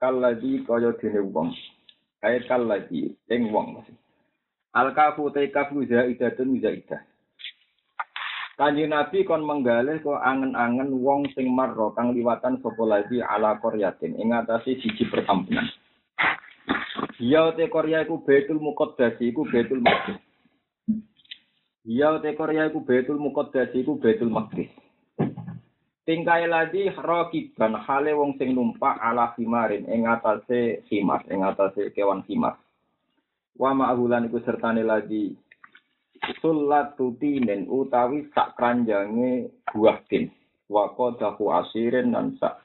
kalladhi kaya dene wong kae kalladhi ing wong al kafu te kafu zaidatun zaidah Kanjeng Nabi kon menggalih kok angen-angen wong sing marro kang liwatan sapa lagi ala Koryatin ing atase siji pertampunan. Ya te Korya iku Baitul Muqaddas iku Baitul Maqdis. Ya te Korya iku Baitul Muqaddas iku Baitul Maqdis. Tingkai lagi rokiban hale wong sing numpak ala himarin ing atase himar, ing atase kewan himar. Wa ma'hulan iku sertane lagi sulatutinen utawi sak kranjange buah tin. Wa qadahu asirin dan sak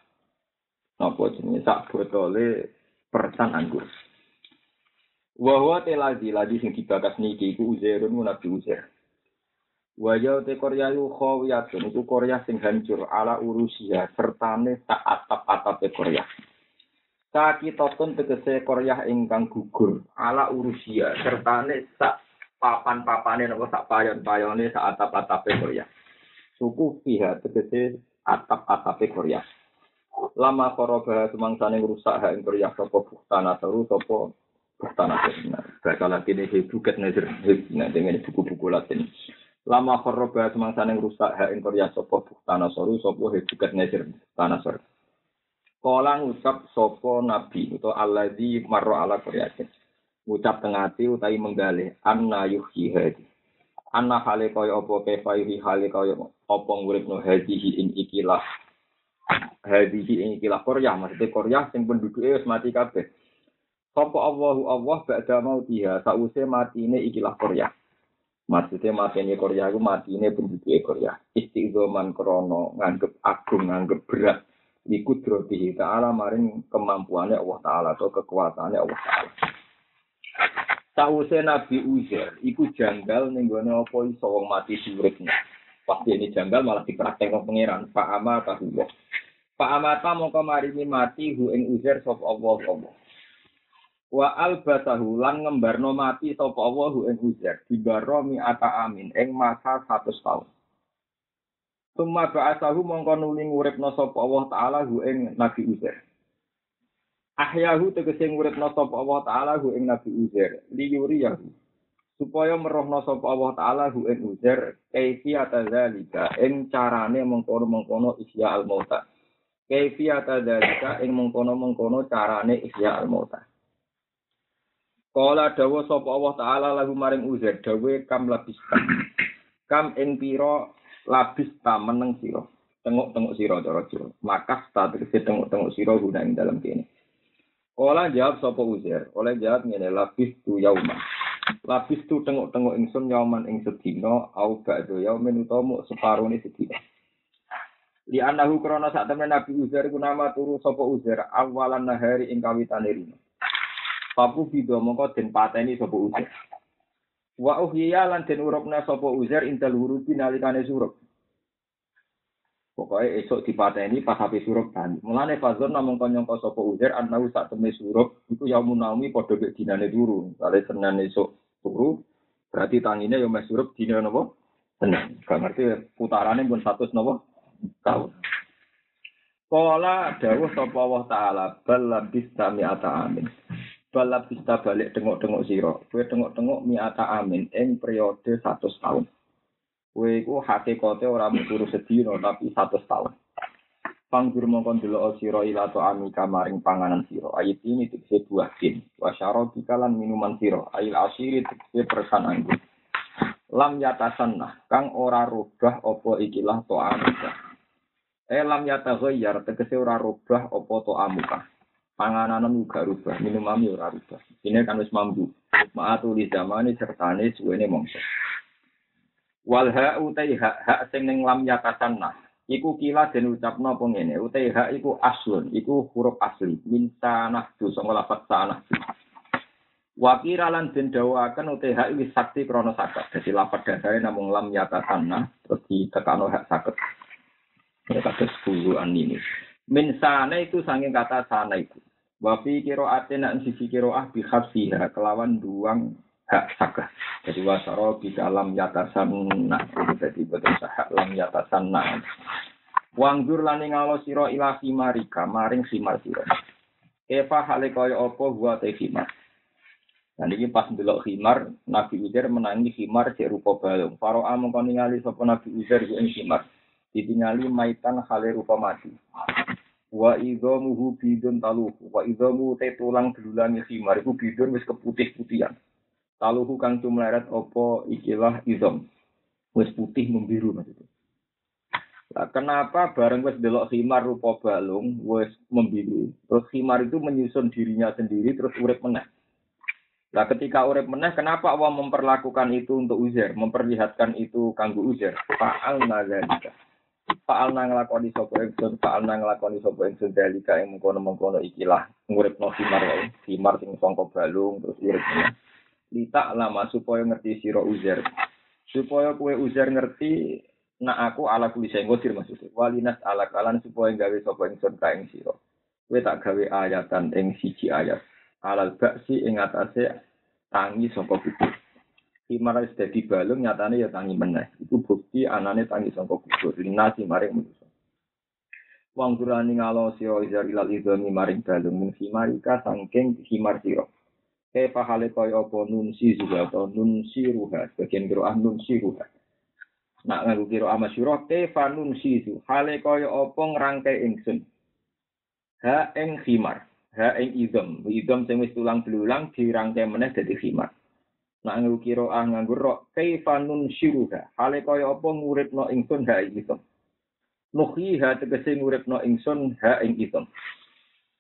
napa jenenge sak botole persan anggur. Wa huwa telazi lagi sing dibakas niki iku Uzairun Nabi Uzair. Wajah te Korea yu khawiyatun itu Korea sing hancur ala urusia sertane sak atap-atape Korea. Sakitotun tegese Korea ingkang gugur ala urusia sertane sak papan-papane napa sak payon-payone sak atap-atape Korea. Suku pihak tegese atap-atape Korea. Lama koroba semangsane ngrusak hak ing Korea sapa buktana teru sapa buktana. Bahasa Latin ini buket nazir, nah dengan buku-buku Latin. Lama khoroba semangsa yang rusak hak ing Korea sopo tanah soru sopo hebukat nesir tanah soru. Kala ngucap sopo nabi atau alladzi marro ala Korea Ngucap tengati utai menggalih anna yuhi hadi. Anna hale kaya apa kefa yuhi hale kaya apa nguripno hadihi ing ikilah. Hadihi ing ikilah Korea maksudnya Korea sing penduduknya wis mati kabeh. Sopo Allahu Allah ba'da mautiha sause matine ikilah Korea. Maksudnya mati ini Korea itu mati ini penduduk Korea. Istiqoman krono nganggep agung, nganggep berat. Ikut drotihi ta'ala maring kemampuannya Allah Ta'ala atau kekuatannya Allah Ta'ala. Sause Nabi Uzair, iku janggal nenggone apa iso mati suripnya. Pasti ini janggal malah dipraktek ke pangeran. Pak Ama tahullah. Pak Amata mongko marini mati hu ing Uzair sop Allah Allah. Wa albasahu lan ngembarno mati sapa Allahu ing ujar dibaro mi ata amin ing masa 100 tahun Suma ba'asahu mongko nuli nguripno sapa Allah taala hu ing Nabi Uzair Ahyahu tegese nguripno sapa Allah taala hu ing Nabi Uzair liyuriyahu supaya merohno sapa Allah taala hu ing Uzair kaifiyata zalika ing carane mengkono-mengkono isya al-mauta. Kaifiyata zalika ing mengkono-mengkono carane isya al-mauta Kala dawa sapa Allah taala lagu maring uzair dawe kam labista. Kam ing pira labista meneng sira. Tengok-tengok sira cara sira. Maka sta tegese tengok-tengok sira guna ing dalam kene. Kala jawab sapa uzair. Oleh jawab ngene labis tu yauma. Labis tu tengok-tengok ingsun yauman ing sedina au ba'da yaumin utawa separone sedina. Li anahu krana sak temen Nabi Uzair ku nama turu sapa Uzair awalan nahari ing kawitane rino. Papu bido mongko den pateni sapa Uzair. Wa uhyiya lan den urupna sapa Uzair intal hurufi nalikane surup. Pokoke esuk dipateni pas ape surup ban. Mulane fazon namung konyongko sapa Uzair anau sak temne surup iku yaumun naumi padha mek dinane turu. Kale Senin esuk turu berarti tangine yo mes surup dina napa? Senin. Gak ngerti putarane pun 100 napa? Tahun. Kala dawuh sapa Allah taala bal labis sami ata amin. Balap bisa balik tengok-tengok siro. Kue tengok-tengok miata amin ing periode satu tahun. Kue iku hakikate ora turu sedino tapi satu tahun. Panggur mongkon dulu siro ilato amika maring panganan siro. Ayat ini tikse buah tin. Wasyaro dikalan minuman siro. Ayat asiri tikse persan anggur. lam yatasanna kang ora rubah apa ikilah to amuka eh lam yataghayyar tegese ora rubah apa to amuka pangananmu gak rubah minumami ora rubah. Ini kan wis mampu. Maatu di zamane sertane suwene mongso. Wal ha utai hak hak sing ning lam yatasanna iku kila den ucapno apa ngene? Utai hak iku aslun iku huruf asli. Min tanah tu sanga lafat tanah Wakira lan den dawaken UTH wis sakti krana sakat. Dadi lapat dasare namung lam yata sana terus ditekano hak saket. Ya kata sepuluhan ini. Min sana itu saking kata sana itu. Wafi kiro ate nak sisi kiro ah bihafsiha kelawan duang hak sakat. Jadi wasaro di dalam yata sana. Jadi betul sahak lam yata sana. Wangdur lani ngalo siro ila marika maring simar siro. Eva hale opo gua te simar. Nah ini pas ndelok khimar, Nabi Uzair menangi khimar cek rupa balung. Faro'a mengko ningali sapa Nabi Uzair ku ing khimar. Ditingali maitan hale rupa mati. Wa idzamuhu bidun taluhu. Wa idzamu te tulang belulangi khimar iku bidun wis keputih-putihan. Taluhu kang tumleret opo ikilah idzam. Wis putih membiru maksudnya. Nah, kenapa bareng wis delok khimar rupa balung wis membiru, terus khimar itu menyusun dirinya sendiri terus urip meneh. Nah, ketika urip meneh, kenapa Allah memperlakukan itu untuk uzer, memperlihatkan itu kanggo uzer? Fa'al nazalika. Fa'al nang lakoni sapa ingsun, fa'al nang lakoni sapa ingsun dalika ing mengkono-mengkono ikilah nguripno himar wae. Himar sing sangka balung terus urip meneh. Lita lama supaya ngerti sira uzer. Supaya kue uzer ngerti nak aku ala kuli ngodir maksudnya. Walinas ala kalan supaya gawe sapa ingsun ka ing sira. Kowe tak gawe ayatan ing siji ayat alal baksi ing atase tangi saka kubur. Himar wis dadi balung nyatane ya tangi meneh. Iku bukti anane tangi saka kubur. Linasi maring manusa. Wang durani ngalo sira izar ilal idhami maring balung min himarika sangking himar sira. Kefa hale kaya apa nun si juga atau nun si ruha. Bagian kira ah nun si ruha. Nak nganggo kira amasyurah kefa nun si hale kaya apa ngrangkai ingsun. Ha ing himar ha ing idom idom sing wis tulang belulang dirangkai meneh dadi khimar nak kira ah nganggo rok. Kaifanun syuruha hale kaya apa nguripno ingsun ha ing idom nuhiha tegese nguripno ingsun ha ing idom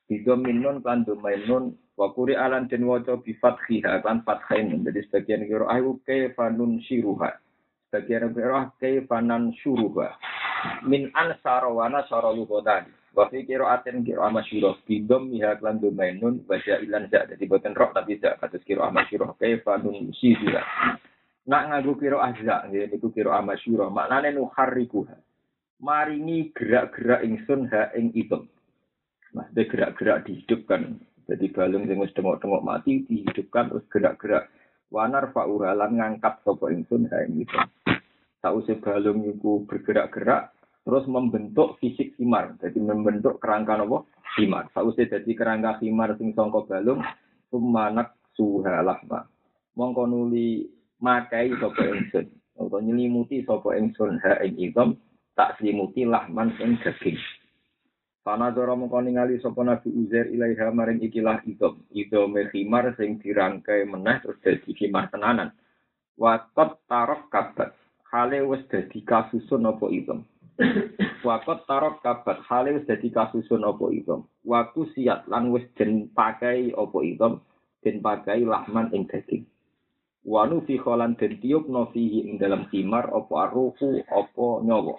idom minun kan domainun wa kuri alan den waca bi fathiha kan fathain jadi sebagian kira ah kaifanun syuruha sebagian kira kaifanan syuruha min ansara wa nasara lughatan Wa fi qira'atin qira'ah masyhurah bidom miha lan domainun baca ilan zak dadi boten roh tapi zak kados qira'ah masyhurah kaifa nun sisira. Nak nganggo qira'ah zak nggih niku qira'ah masyhurah maknane nuharrikuha. Maringi gerak-gerak ingsun ha ing idom. Nah, gerak-gerak dihidupkan. Jadi balung sing wis tengok-tengok mati dihidupkan terus gerak-gerak. Wanar fa'ura lan ngangkat sapa ingsun ha ing idom. Sausé balung iku bergerak-gerak terus membentuk fisik himar. Jadi membentuk kerangka nopo himar. Sausé jadi kerangka himar sing sangka balung sumanak suhalah ma. Mongko nuli makai sapa ingsun atau nyelimuti sapa ingsun ha ing idom tak selimuti lahman ing daging. Pana dora mongko ningali sapa Nabi Uzair ilaiha maring ikilah idom. Idom himar sing dirangkai meneh terus dadi himar tenanan. Wakot tarok kabat. Hale wis dadi kasusun apa idom. Wakot tarok kabat hale wis dadi kasusun apa itu. Waku siat lan wis den pakai apa itu, den pakai lahman ing daging. Wanu fi kholan den tiup no fihi ing dalam khimar apa aruhu apa nyawa.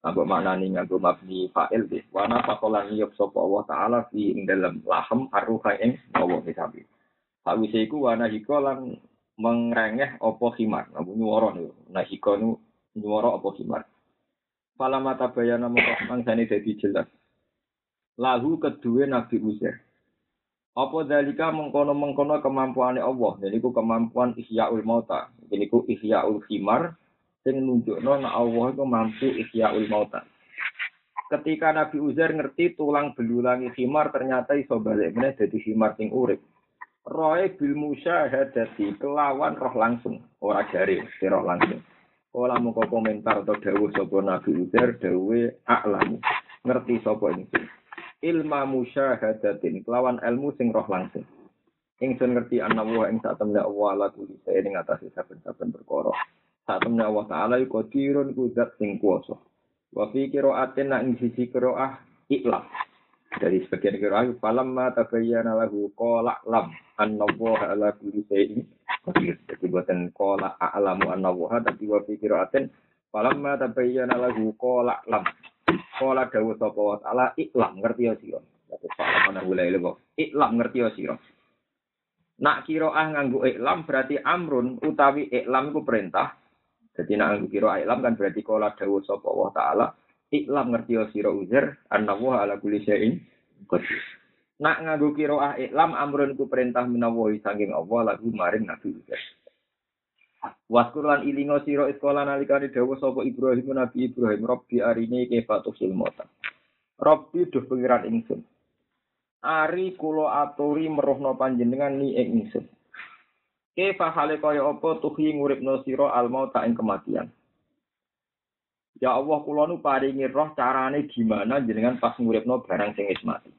Apa maknane nganggo mabni fa'il deh. Wana pakolan niyup sapa Allah taala fi ing dalam lahem aruha ing nyawa misabi. Sawise iku wana hiko lan mengrengeh apa khimar. Nabu nyuwara niku. Nah hiko nu nyuwara apa khimar. Fala mata bayana mongko sani dadi jelas. Lahu kedua Nabi Uzair. Apa dalika mengkono-mengkono kemampuane Allah. Jadi ku kemampuan ihyaul mauta. Jadi ku ihyaul khimar. Sing nunjukno nek Allah itu mampu ihyaul mauta. Ketika Nabi Uzair ngerti tulang belulangi khimar ternyata iso balik meneh dadi khimar sing urip. Roe bil musyahadati kelawan roh langsung, ora jari, roh langsung. Kala muka komentar atau dawuh sapa Nabi Uzair dawuh a'lamu. Ngerti sapa ingsun. Ilma musyahadatin kelawan ilmu sing roh langsung. Ingsun ngerti ana wa ing sak temne Allah la kuli ing atase saben-saben perkara. Saat temen Allah Ta'ala iku qadirun kudat sing kuwasa. Wa fi qira'atin nak ing sisi qira'ah iklam. Dari sebagian qira'ah falamma tabayyana lahu qala lam annallaha ala kulli qadir. Buatan qala a'lamu annallaha tapi wa fi qira'atin falamma tabayyana lahu qala lam. Qala dawu sapa wa ta'ala iklam ngerti ya sira. Terus mana mulai kok. Iklam ngerti ya sira. Nak kiroah nganggu iklam berarti amrun utawi iklam ku perintah jadi nak nganggo kira ilam kan berarti kala dawuh sapa Allah taala iklam ngerti sira uzer annahu ala kulli. Nak nganggo kira iklam amrun ku perintah menawa saking Allah lagu maring Nabi Uzair. Waskur lan ilingo sira iskola nalikane dawuh sapa Ibrahim Nabi Ibrahim Rabbi arine kefatu mota. Rabbi duh pengiran ingsun. Ari kula aturi meruhno panjenengan ni ing ingsun. Kefa hale kaya apa tuhi nguripno sira al mauta ing kematian. Ya Allah kula nu paringi roh carane gimana jenengan pas nguripno barang sing mati.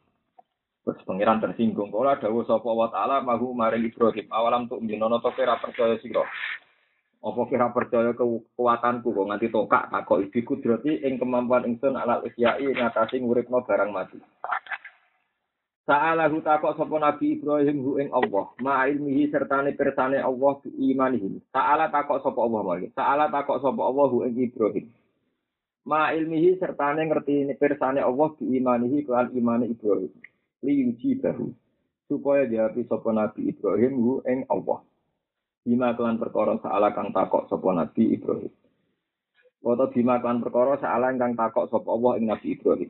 Terus pangeran tersinggung kala dawuh sapa wa taala mahu maring Ibrahim awalam tuk njenono to percaya sira. Apa kira percaya kekuatanku kok nganti tokak takok iki kudrati ing kemampuan ingsun alal isyai ngatasi nguripno barang mati. Sa'alahu takok sapa Nabi Ibrahim hu ing Allah, ma ilmihi sertane persane Allah bi imanihi. Sa'ala takok sapa Allah wae. Sa'ala takok sapa Allah hu ing Ibrahim. Ma ilmihi sertane ngerti persane Allah bi imanihi kelan imane Ibrahim. Li bahu. Supaya diapi sapa Nabi Ibrahim hu ing Allah. Bima kelan perkara sa'ala kang takok sapa Nabi Ibrahim. Foto bima kelan perkara sa'ala kang takok sapa Allah ing Nabi Ibrahim.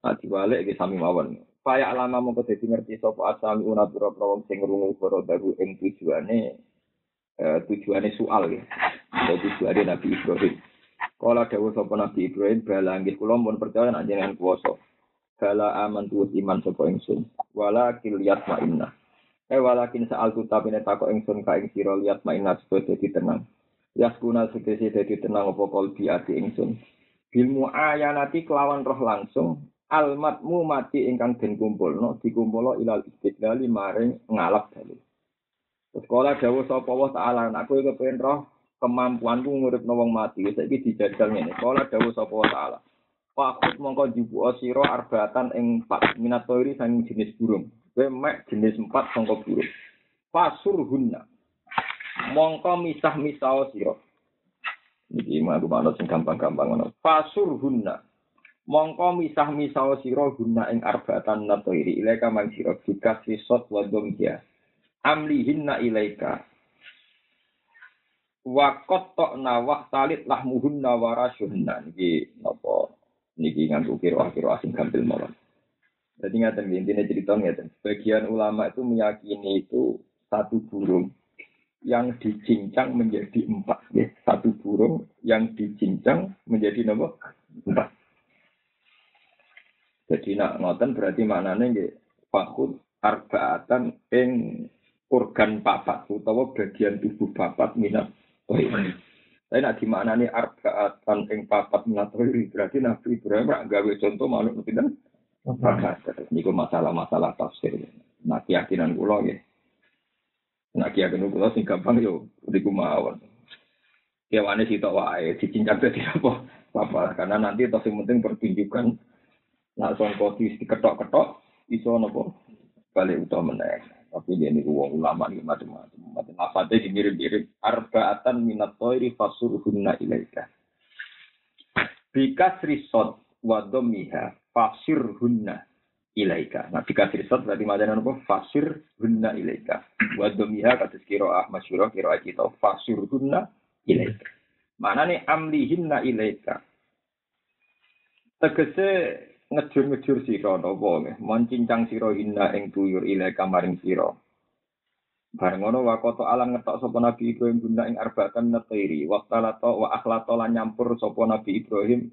Nah, diwalik iki sami mawon. Faya alama mongko dadi ngerti sapa asal una pira wong sing ngrungu para daru ing tujuane eh, tujuane soal ya. Dadi tujuane Nabi Ibrahim. Kala dawuh sapa Nabi Ibrahim bala nggih kula mun percaya nek jenengan kuwasa. Bala aman tuwus iman sapa ingsun. Wala kiliyat inna. Eh walakin saal tu tapine takok ingsun ka ing sira liat inna supaya dadi tenang. Yaskuna sekesi dadi tenang apa kalbi ati ingsun. Bilmu ayanati kelawan roh langsung almatmu mati ingkang den kumpulno dikumpulno ilal istiqlali maring ngalap dalil. Terus kala dawuh sapa wa taala aku kepen roh kemampuanku nguripno wong mati saiki dijajal ngene. Kala dawuh sapa wa taala. Fakut mongko jubu sira arbatan ing empat minatori sang jenis burung. Kowe mek jenis empat sangka burung. Fasur hunna. Mongko misah-misah sira. Iki mah manut sing gampang-gampang ngono. Fasur hunna mongko misah-misah sira guna ing arbatan natoiri ilaika man sira bikas risot wa domja amlihinna ilaika wa qatta'na wa talit lahmuhunna wa rasuhunna niki napa niki nganggo kira-kira asing gampil mawon jadi ngaten intinya cerita ngaten sebagian ulama itu meyakini itu satu burung yang dicincang menjadi empat ya. satu burung yang dicincang menjadi nomor empat jadi nak ngoten berarti maknanya nggih fakut arbaatan ing organ papat utawa bagian tubuh papat minat tohir. Tapi nak dimaknani arbaatan ing papat minat berarti Nabi Ibrahim gawe contoh makhluk pinten? Papat. Niku masalah-masalah tafsir. Nah keyakinan kula nggih. Nah keyakinan kula sing gampang yo niku mawon. Kewane sitok wae dicincang dadi apa? Apa karena nanti toh penting pertunjukan Nak songko diketok-ketok, iso nopo balik utama meneh. Tapi dia ini uang ulama nih macam-macam. Macam deh dimirip-mirip. Arbaatan minat toiri fasur hunna ilaika. Bikas risot wadomiha fasir hunna ilaika. Nah, bikas risot berarti macam apa? Fasir hunna ilaika. Wadomiha kata kiroah masyurah kiroah kita fasir hunna ilaika. Mana nih amlihinna ilaika. Tegese ngejur-ngejur sira napa nggih moncincang sira inna ing tuyur ila kamaring sira bareng ngono wakoto alam ngetok sapa nabi Ibrahim guna ing arbatan natairi waqtalato wa akhlato lan nyampur sapa nabi Ibrahim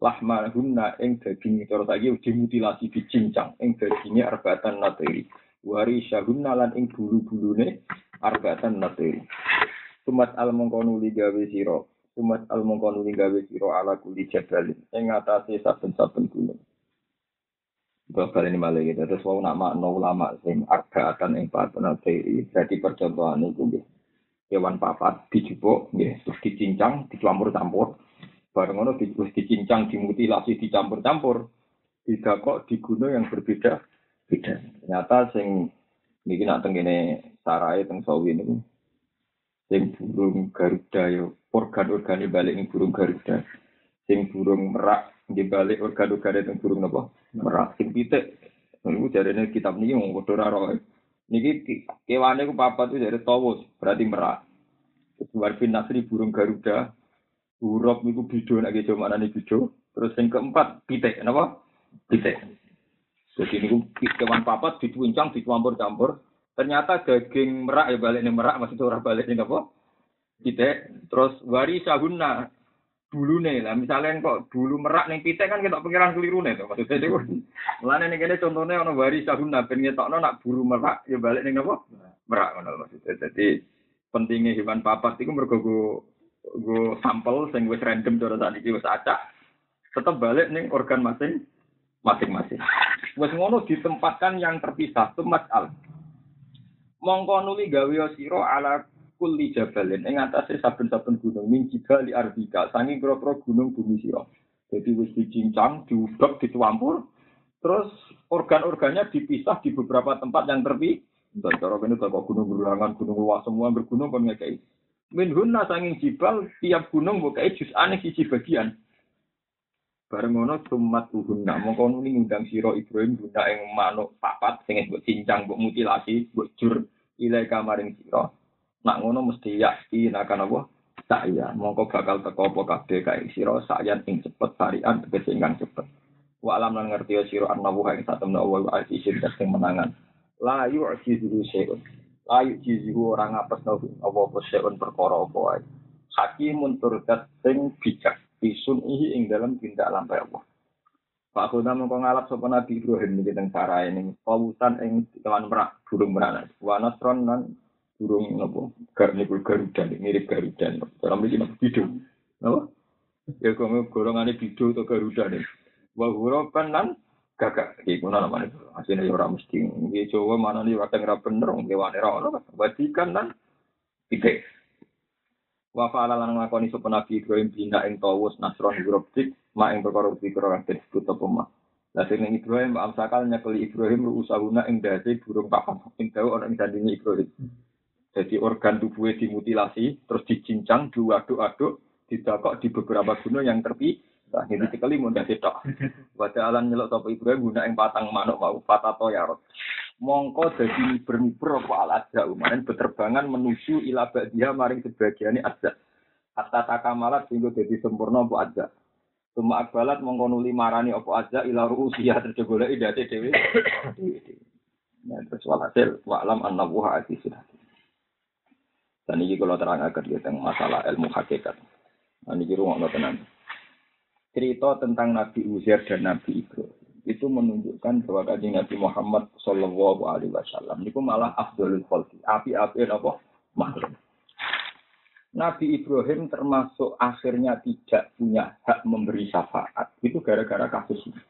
lahma hunna ing daging cara saiki dimutilasi dicincang ing daginge arbatan natairi wari syahunna lan ing bulu-bulune arbatan natairi Sumat al mengkono gawe sira Umat al mongkonu gawe siro ala kuli jabalin ing ngatasi saben-saben gunung. Bakal ini malah gitu. Terus wau nak makna ulama sing arbaatan ing teori. Jadi percontohan itu gitu. kewan papat dijupuk nggih terus dicincang dicampur-campur bareng ngono di, dicincang dimutilasi dicampur-campur didakok di gunung yang berbeda. Beda. Ternyata sing niki nak tengene sarai teng sawi niku sing burung garuda yo organ-organe balik ning burung garuda. Sing burung merak di balik organ-organe teng burung napa merak. Sing pitik. Niku jarene kitab niki wong padha ora Niki kewane ku papat itu dari tawus, berarti merak. Bin Nasri burung Garuda, Urop niku bido nek gejo mana nih bido. Terus yang keempat pitek, kenapa? Pitek. Jadi niku kewan papat dituincang, dicampur-campur. Ternyata daging merak ya balik merak, maksudnya orang balik nih apa? Pitek. Terus wari sahuna nih lah misalnya kok dulu merak nih pitek kan kita pikiran keliru nih tuh maksudnya itu mulanya nih kene contohnya ono wari sahuna ben ngetokno nak buru merak ya balik nih apa merak ngono maksudnya jadi pentingnya hewan papat itu mergo go sampel sing wis random cara tadi iki wis acak. Tetap balik nih organ masing masing-masing. Wis ngono ditempatkan yang terpisah itu masal mongko nuli gawe sira ala kulli jabalin. Ing atase saben-saben gunung min jibali ardika. Sangi grogro gunung bumi sira. Jadi wis dicincang diudek dicampur terus organ-organnya dipisah di beberapa tempat yang terpisah dan cara ini kalau gunung berulangan, gunung luas semua bergunung kan ngekei. Min hunna sanging jibal tiap gunung bukai jus aneh sisi bagian. Bareng ngono tumat uhunna. Mongko nuli ngundang siro Ibrahim guna ing manuk papat sing mbok cincang, mbok mutilasi, mbok jur ilai kamaring siro. Nak ngono mesti yakin akan apa? Saya mongko bakal teko apa kabeh kae sira sayan ing cepet tarian tegese ingkang cepet. Wa alam lan ngerti sira annahu ing satemna Allah wa azizin sing menangan. La yu'jizuhu syai'un. La yu'jizuhu orang ngapes apa-apa syai'un perkara apa wae. Hakimun turdat sing bijak bisun ihi ing dalam tindak lampai Allah. Pak Khuda mengko ngalap sapa Nabi Ibrahim niki teng parae ning kawusan ing kewan merak burung merak. Wa nasron lan burung napa gar garuda mirip garuda cara mriki napa bidu napa ya kok golongane bidu atau garuda nih wa hurapan lan gagak iki kuna namane asine ya ora mesti. Iki Jawa mana nih kadang ora bener wong kewane ora ono wadikan lan ide. Wa fa'ala lan ngakoni sapa nabi Ibrahim bina ing tawus nasron grobtik ma ing perkara pikir ora disebut apa mah Lah sing Ibrahim amsakal nyekeli Ibrahim lu usahuna ing dadi burung papan ing dawa ana ing Ibrahim. Jadi organ tubuhnya dimutilasi, terus dicincang, diaduk-aduk, didakok di beberapa gunung yang terpi. Nah, ini sekali mudah tidak. Wada alam nyelok topo Ibrahim guna yang patang manuk mau patato yarot. Mongko jadi bermiber apa alat jauh. Marin berterbangan menuju ila dia maring sebagiannya aja. Hatta takamalat sehingga jadi sempurna apa aja. Cuma akbalat mongko nuli marani apa aja ila ruusia terjebol idate dewi. Nah, terus walhasil wa'lam an-nabuha hakim. Dan ini kalau terang agar tentang masalah ilmu hakikat. Nah, ini rumah tenan. Cerita tentang Nabi Uzair dan Nabi Ibrahim itu menunjukkan bahwa kajian Nabi Muhammad Shallallahu Alaihi Wasallam itu malah Abdul khalqi, api-api apa makhluk. Nabi Ibrahim termasuk akhirnya tidak punya hak memberi syafaat itu gara-gara kasus ini.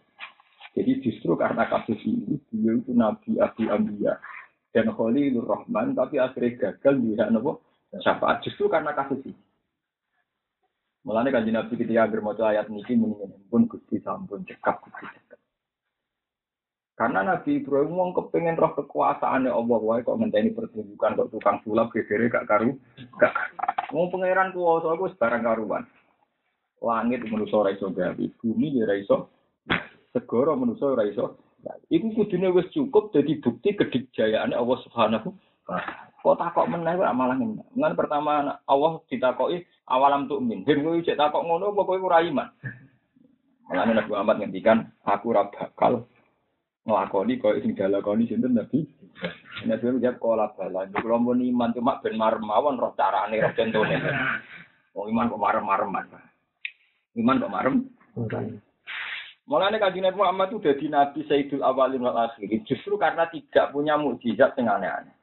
Jadi justru karena kasus ini beliau itu Nabi Abi Ambiya dan Khalilur Rahman tapi akhirnya gagal dia nopo syafaat justru karena kasus ini. Mulane kan Nabi ketika bermaca ayat niki muni pun Gusti sampun cekap Gusti cekap. Karena Nabi Ibrahim wong kepengen roh kekuasaannya Allah wae kok ngenteni pertunjukan kok tukang sulap gegere gak karu gak. Wong pangeran kuwasa iku karuan. Langit manusa ora iso gawe, bumi ora iso. Segara manusa ora iso. Iku kudune wis cukup dadi bukti kedikjayaane Allah Subhanahu wa taala. Kok takok meneh kok malah ngene. Ngan pertama Allah ditakoki awalam tuh min. Him kowe cek takok ngono apa kowe ora iman. Malah Nabi Muhammad ngendikan aku ora bakal nglakoni koyo sing dilakoni sinten Nabi. Nabi Muhammad kola bala. Kulo mun iman cuma ben marem mawon roh carane roh contone. Oh iman kok marem-marem. Iman kok marem. Mulanya kajian Nabi Muhammad itu jadi Nabi Sayyidul Awalin wal Akhirin. Justru karena tidak punya mukjizat yang aneh-aneh.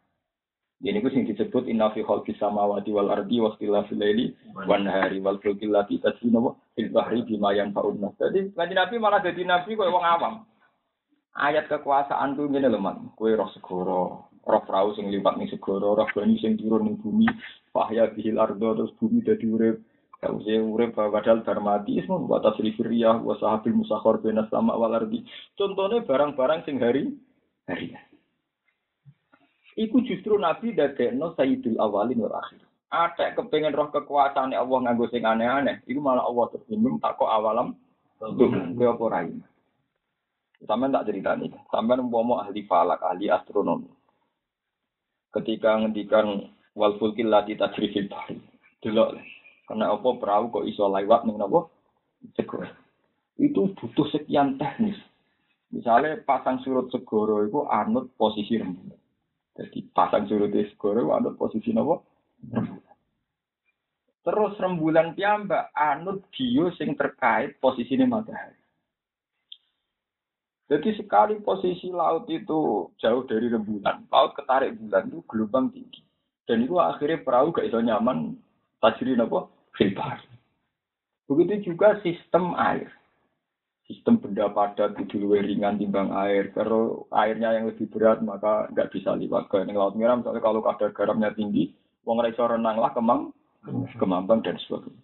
Ini ku sing disebut inna fi khalqis samawati wal ardi wa ikhtilafil laili wan nahari wal fulki tasbina wa fil bahri bima yanfa'un nas. Jadi kanjeng Nabi malah jadi nabi koyo wong awam. Ayat kekuasaan tuh ngene lho, Man. Kowe roh segoro, roh perahu sing liwat ning segoro, roh banyu sing turun ning bumi. Fahya bihil ardo terus bumi dadi urip. Ya usah urip padahal bar mati semua buat asli riyah wa sahabil musakhor benas sama wal ardi. Contohnya barang-barang sing hari hari. Iku justru Nabi dadekno Sayyidul Awalin wal Akhir. Ada kepengen roh kekuasaan Allah nganggo sing aneh-aneh. Iku malah Allah tersinggung tak kok awalam. Tuh, gue apa rai. Tak cerita nih. Sampai umpama ahli falak, ahli astronomi. Ketika ngendikan wal fulkil lati tajrifil bahri. Delok Karena apa perahu kok iso lewat ning napa? Itu butuh sekian teknis. Misalnya pasang surut segoro itu anut posisi rembulan. Jadi pasang surut segoro anut posisi napa? Terus rembulan piyambak anut bio sing terkait posisinya matahari. Jadi sekali posisi laut itu jauh dari rembulan, laut ketarik bulan itu gelombang tinggi. Dan itu akhirnya perahu gak iso nyaman tajri apa? Filbar. Begitu juga sistem air. Sistem benda padat itu lebih ringan timbang air. Kalau airnya yang lebih berat maka nggak bisa lewat ke laut merah. Misalnya kalau kadar garamnya tinggi, Wong iso renang lah kemang, kemambang dan sebagainya.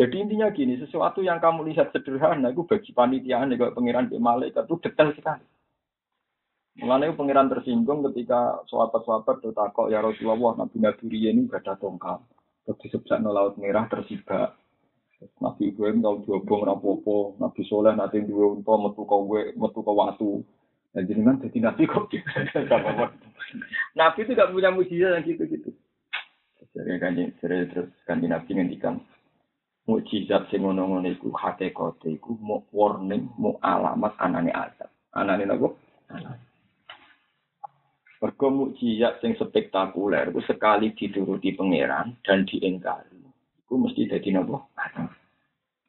Jadi intinya gini, sesuatu yang kamu lihat sederhana itu bagi panitia nih kalau pangeran di malaikat itu detail sekali. Mulanya pangeran tersinggung ketika sahabat-sahabat kok ya Rasulullah Nabi Nabi ini gak ada tongkat. Terus disebut laut merah tersibak. Nabi Ibrahim tahu diobong rapopo, Nabi Soleh nanti dua untuk metu kau gue, metu kau watu. Nah, jadi kan jadi Nabi kok Nabi itu gak punya mujizat yang gitu-gitu. Jadi jadi terus kanji nabi ngendikan mukjizat sing ngono-ngono iku hakikate iku mau warning, mau alamat anane azab. Anane napa? Mergo mukjizat sing spektakuler itu sekali dituruti pangeran dan diingkari. Iku mesti dadi napa?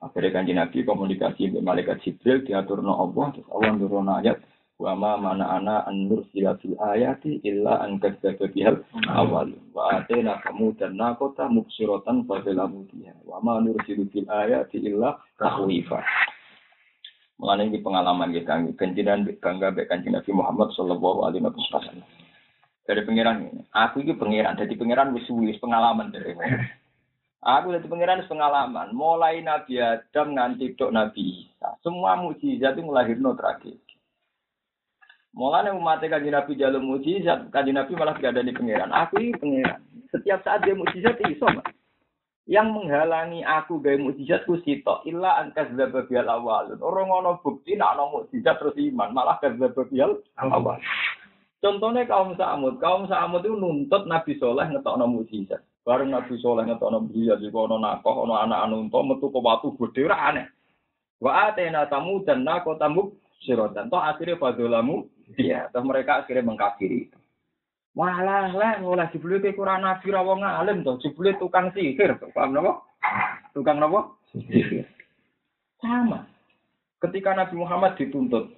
Akhirnya kanji Nabi komunikasi dengan malaikat Jibril diatur no Allah, terus Allah nurun ayat wa ma mana ana an nursila fil ayati illa an kadzdzaba bihal awal wa atena kamu dan nakota mubsiratan fadlamu biha wa ma nursilu fil ayati illa tahwifa Mengenai ini pengalaman kita, kenjinan bangga baik kanjeng Nabi Muhammad Sallallahu Alaihi Wasallam. Dari pengiran ini, aku ini pengiran, jadi pengiran wis wis pengalaman dari Aku dari pengiran pengalaman, mulai Nabi Adam nganti dok Nabi Isa, semua mujizat itu melahirkan tragedi. Mulanya umat kaji Nabi jalur mujizat, kaji Nabi malah tidak ada di pangeran. Aku ini pangeran. Setiap saat dia mujizat iso mas. Yang menghalangi aku gaya mujizat ku sito illa angkas zababial awal. Orang ngono bukti nak no mujizat terus iman, malah zababial awal. Contohnya kaum Samud, kaum Samud itu nuntut Nabi Soleh ngetok mujizat. Bareng Nabi Soleh ngetok no mujizat, juga ono nakoh, ono anak anu metu ke batu gede aneh. Wa atena tamu dan nako tamu sirotan. Toh akhirnya fadolamu Iya, terus mereka akhirnya mengkafiri. Walah lah, ngolah jebule ke kurang nabi rawa ngalim toh, jebule tukang sihir, paham napa? Tukang napa? Sihir. Sama. Ketika Nabi Muhammad dituntut,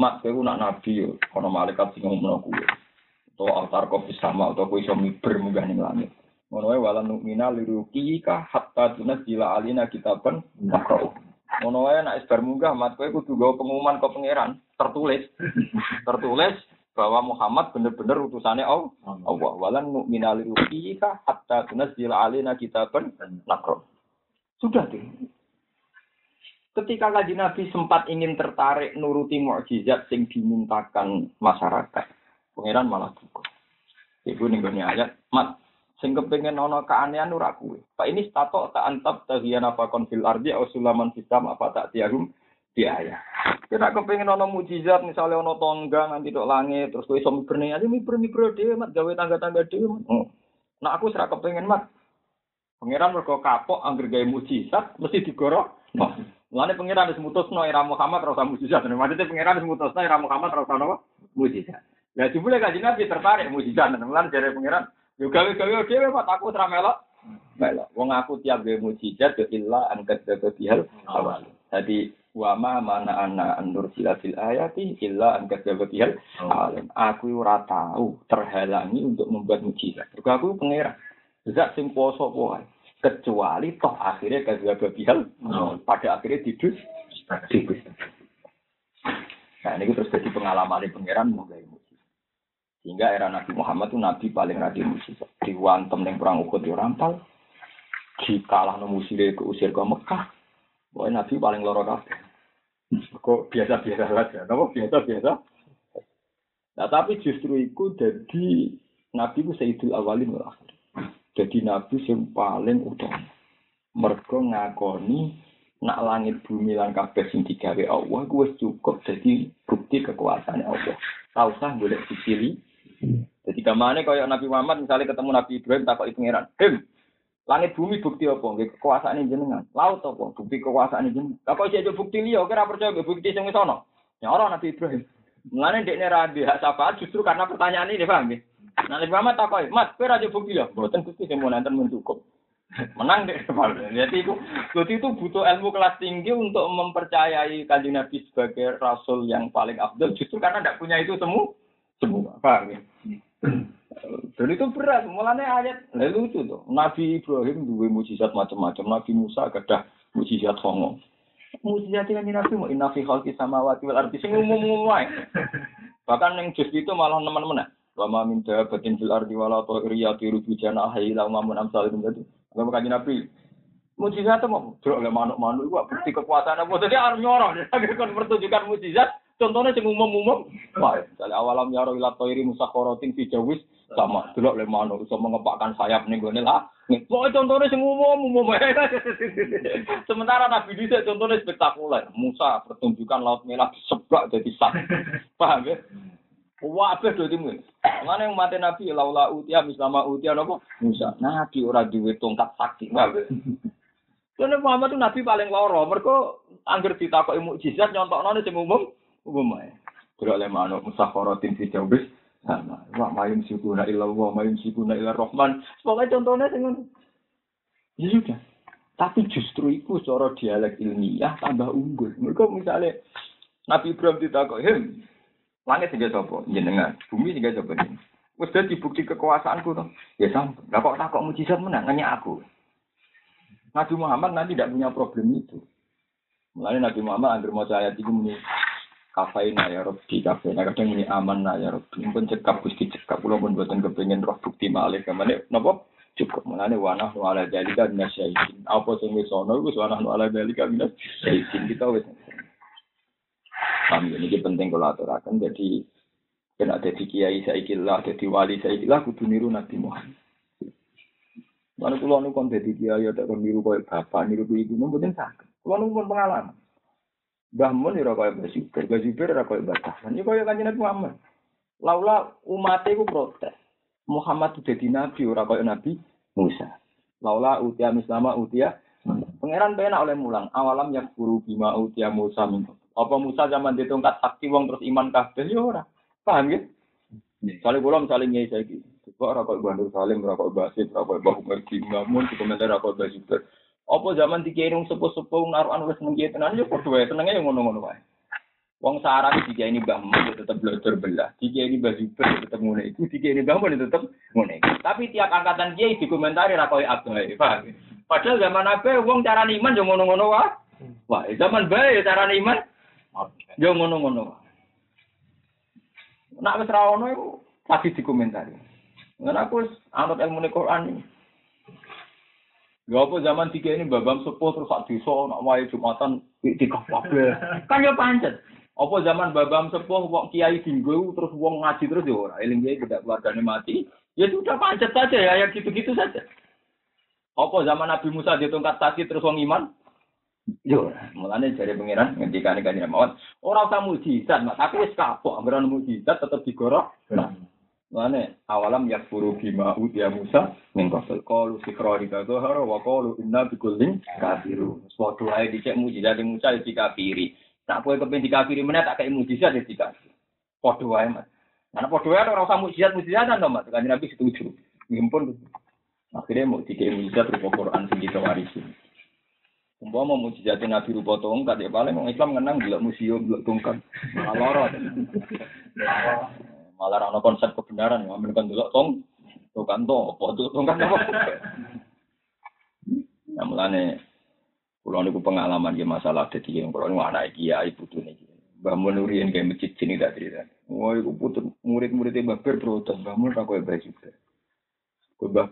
mak kowe nak nabi yo, kono malaikat sing ngomong kuwi. Atau altar kopi sama atau kowe iso miber munggah ning langit. Ngono wae wala nu'mina liruki ka hatta tunzila alina kitaban makrau. Ngono wae nek isbar munggah mat kowe kudu gawa pengumuman ke pangeran tertulis tertulis bahwa Muhammad benar-benar utusannya Allah. Allah walan mu'minal ruqika hatta tunzil alaina kitaban nakro. Sudah tuh. Ketika kaji Nabi sempat ingin tertarik nuruti mukjizat sing dimintakan masyarakat, pangeran malah buka. Ibu nih ayat, mat sing kepengin ana keanehan ora kuwe. Pak ini stato ta antab tahiyana fakon fil ardi au sulaman sistam apa tak tiagum biaya. Kita kepengin ana mujizat misalnya ana tonggang nanti tok langit terus kowe iso miberne aja miber-miber dhewe mat gawe tangga-tangga dhewe. Oh. Nah aku serak kepengin mat. Pangeran mergo kapok angger gawe mujizat mesti digorok. Nah, Mulane pangeran wis mutusno era Muhammad ora usah mujizat. Maksudnya pangeran wis mutusno era Muhammad ora usah? Mujizat. Lah jebule kanjeng Nabi tertarik mujizat. Mulane jare pangeran Yo gawe-gawe dhewe Pak aku ora melok. Melok. Wong aku tiap gawe mujizat yo illa an kadzdzaba bihal awal. Dadi wa ma mana ana andur silatil ayati illa an kadzdzaba bihal awal. Aku ora tahu terhalangi untuk membuat mujizat. Mergo aku pangeran. Zat sing poso wae. Kecuali toh akhirnya kadzdzaba bihal pada akhirnya didus didus. Nah, ini terus jadi pengalaman di pangeran mau gawe Sehingga era Nabi Muhammad itu Nabi paling rajin mujizat. Diwantem yang perang Uhud di rampal. Dikalah no musire ke usir ke Mekah. Pokoknya Nabi paling loro kabeh. Kok biasa-biasa saja. Kenapa biasa-biasa? Nah, tapi justru itu jadi Nabi itu Sayyidul Awalin wal. Jadi Nabi yang paling utama. Mergo ngakoni nak langit bumi lan kabeh sing digawe Allah ku wis cukup jadi bukti kekuasaan Allah. Tahu usah golek bukti jadi ke mana kaya Nabi Muhammad misalnya ketemu Nabi Ibrahim takut itu ngeran. Him, langit bumi bukti apa? Nggih kekuasaan jenengan. Laut apa? Bukti kekuasaan jenengan. Lah kok isih bukti liya kira percaya bukti sing sono. Ya orang Nabi Ibrahim. Mulane dekne ra hak syafaat justru karena pertanyaan ini paham nggih. Nah, Nabi Muhammad takoi, "Mas, kowe ra bukti ya?" Mboten bukti sing mau nanten men cukup. Menang deh. Jadi itu, jadi itu butuh ilmu kelas tinggi untuk mempercayai kanjeng Nabi sebagai rasul yang paling abdul justru karena tidak punya itu semua semua. Paham ya? Dan itu berat, mulanya ayat lalu lucu tuh. Nabi Ibrahim dua mujizat macam-macam, Nabi Musa ada mujizat hongo. Mujizat ini Nabi mau inafi khalqi samawati wal ardi sing wae. Bahkan yang just itu malah teman-teman Wama min dabatin fil ardi wala ta'iri yatiru bi janahi la mamun amsal itu tadi. Apa kanjeng Nabi? Mujizat mau le manuk-manuk iku bukti kekuasaan apa dadi arep nyorong. Kan pertunjukan mujizat Contohnya sing umum-umum, wah, misalnya awalam yaro ila toiri musakharatin fi jawis sama delok le manuk iso mengepakkan sayap ning gone lah. Pokoke contohnya sing umum-umum. Sementara Nabi dhisik contohnya spektakuler. Musa pertunjukan laut merah disebak jadi sak. Paham ya? Wah, apa do timu? Mana yang mati Nabi laula utia mislama utia napa? Musa. Nabi ora duwe tongkat sakti. Ya? Karena Muhammad itu Nabi paling loro. Mereka angger ditakoki mukjizat nyontokno sing umum umum ae. Kira oleh manuk musakharatin fi jawbis sama. Wa mayum sikuna illa wa mayum sikuna illa rahman. Pokoknya contohnya ngono. Ya sudah. Tapi justru itu secara dialek ilmiah tambah unggul. Mereka misalnya Nabi Ibrahim ditakok, "Hem, langit sing sapa? Jenengan. Bumi sing sapa jenengan?" Wis dadi bukti kekuasaanku to. Ya sampun. Lah kok takok mujizat menang nanya aku. Nabi Muhammad nanti tidak punya problem itu. Mulai Nabi Muhammad agar mau ayat itu muni kafaina ya Rabbi kafaina kadang ini aman nah ya Rabbi. Pun cekap gusti cekap. Pulau pun buatan kepengen roh bukti malih ke mana nopo cukup. Mengenai wanah nu ala dalika minas syaitin apa sing wis ana wis wanah nu ala dalika minas syaitin kita wis Kami ini penting kalau aturakan jadi kena jadi kiai saiki lah jadi wali saiki lah kudu niru Nabi Muhammad. Mana pulau nu kon jadi kiai ada kon niru koyo bapak niru ibu mboten sakit. Kulo nu pengalaman. Mbah Mun ora kaya Mbah Zubair, Mbah Zubair ora kaya Mbah. Ya kaya Kanjeng Nabi Muhammad. Laula umat iku protes. Muhammad itu jadi nabi ora kaya Nabi Musa. Laula utia mislama utia Pangeran penak oleh mulang awalam yang guru bima utia Musa min. Apa Musa zaman ditongkat sakti wong terus iman kabeh ya ora. Paham ya? Misalnya kula misalnya nyai saiki. Kok ora kok Bandur Salim, ora kok Basit, ora kok Mbah Umar Mun, komentar ora kok Mbah Zubair. Apa zaman dikirim sepuh-sepuh naruhan wis mengki tenan yo padha wae senenge yo ngono-ngono wae. Wong sarang jika ini Mbah Mun tetap belajar belah, jika ini Mbah Zubair tetap ngono iku, jika ini Mbah Mun tetap ngono. Tapi tiap angkatan kiai dikomentari ra koyo paham? Padahal zaman apa wong cara iman yo ngono-ngono wae. Wah, zaman bae cara iman yo ngono-ngono wae. Nak wis ra ono iku pasti dikomentari. Ngen aku anut ilmu Quran ini. Ya apa zaman tiga ini babam sepuh terus sak desa nak wae Jumatan tiga kabeh. Kan ya pancet. Apa zaman babam sepuh wong kiai dinggo terus wong ngaji terus ya ora. Eling kiai tidak keluargane mati. Ya sudah pancet saja ya yang gitu-gitu saja. Apa zaman Nabi Musa di tongkat tasi terus wong iman? Yo, mulane jare pangeran ngendikane kanjeng mawon, ora usah mujizat, tapi wis kapok, anggaran mujizat tetep digorok. Nah, Mane awalam yakfuru bima utia Musa min qabl qalu sikrarika dhahara wa qalu inna bikullin kafiru. Padha ae dicek mujizat Musa iki kafiri. Nak kowe kepen dikafiri meneh tak kei mujizat ya dikafiri. Padha wae Mas. Nah padha wae ora usah mujizat-mujizatan to Mas. Kanjeng Nabi setuju. Ngimpun. Akhirnya mau dikei mujizat rupa Quran sing kita warisi. Umpama mujizat Nabi rupa tongkat ya paling Islam ngenang delok museum delok tongkat. Malah loro. malah ana konsep kebenaran ya amen kan delok tong kan to apa tuh tong kan apa ya mulane kula niku pengalaman ya masalah dadi yang kula niku anak kiai putune iki Bangun urian kayak masjid sini tak cerita. Wah, iku putut murid-muridnya Mbah Ber protes, kowe baju ber. Kowe Mbah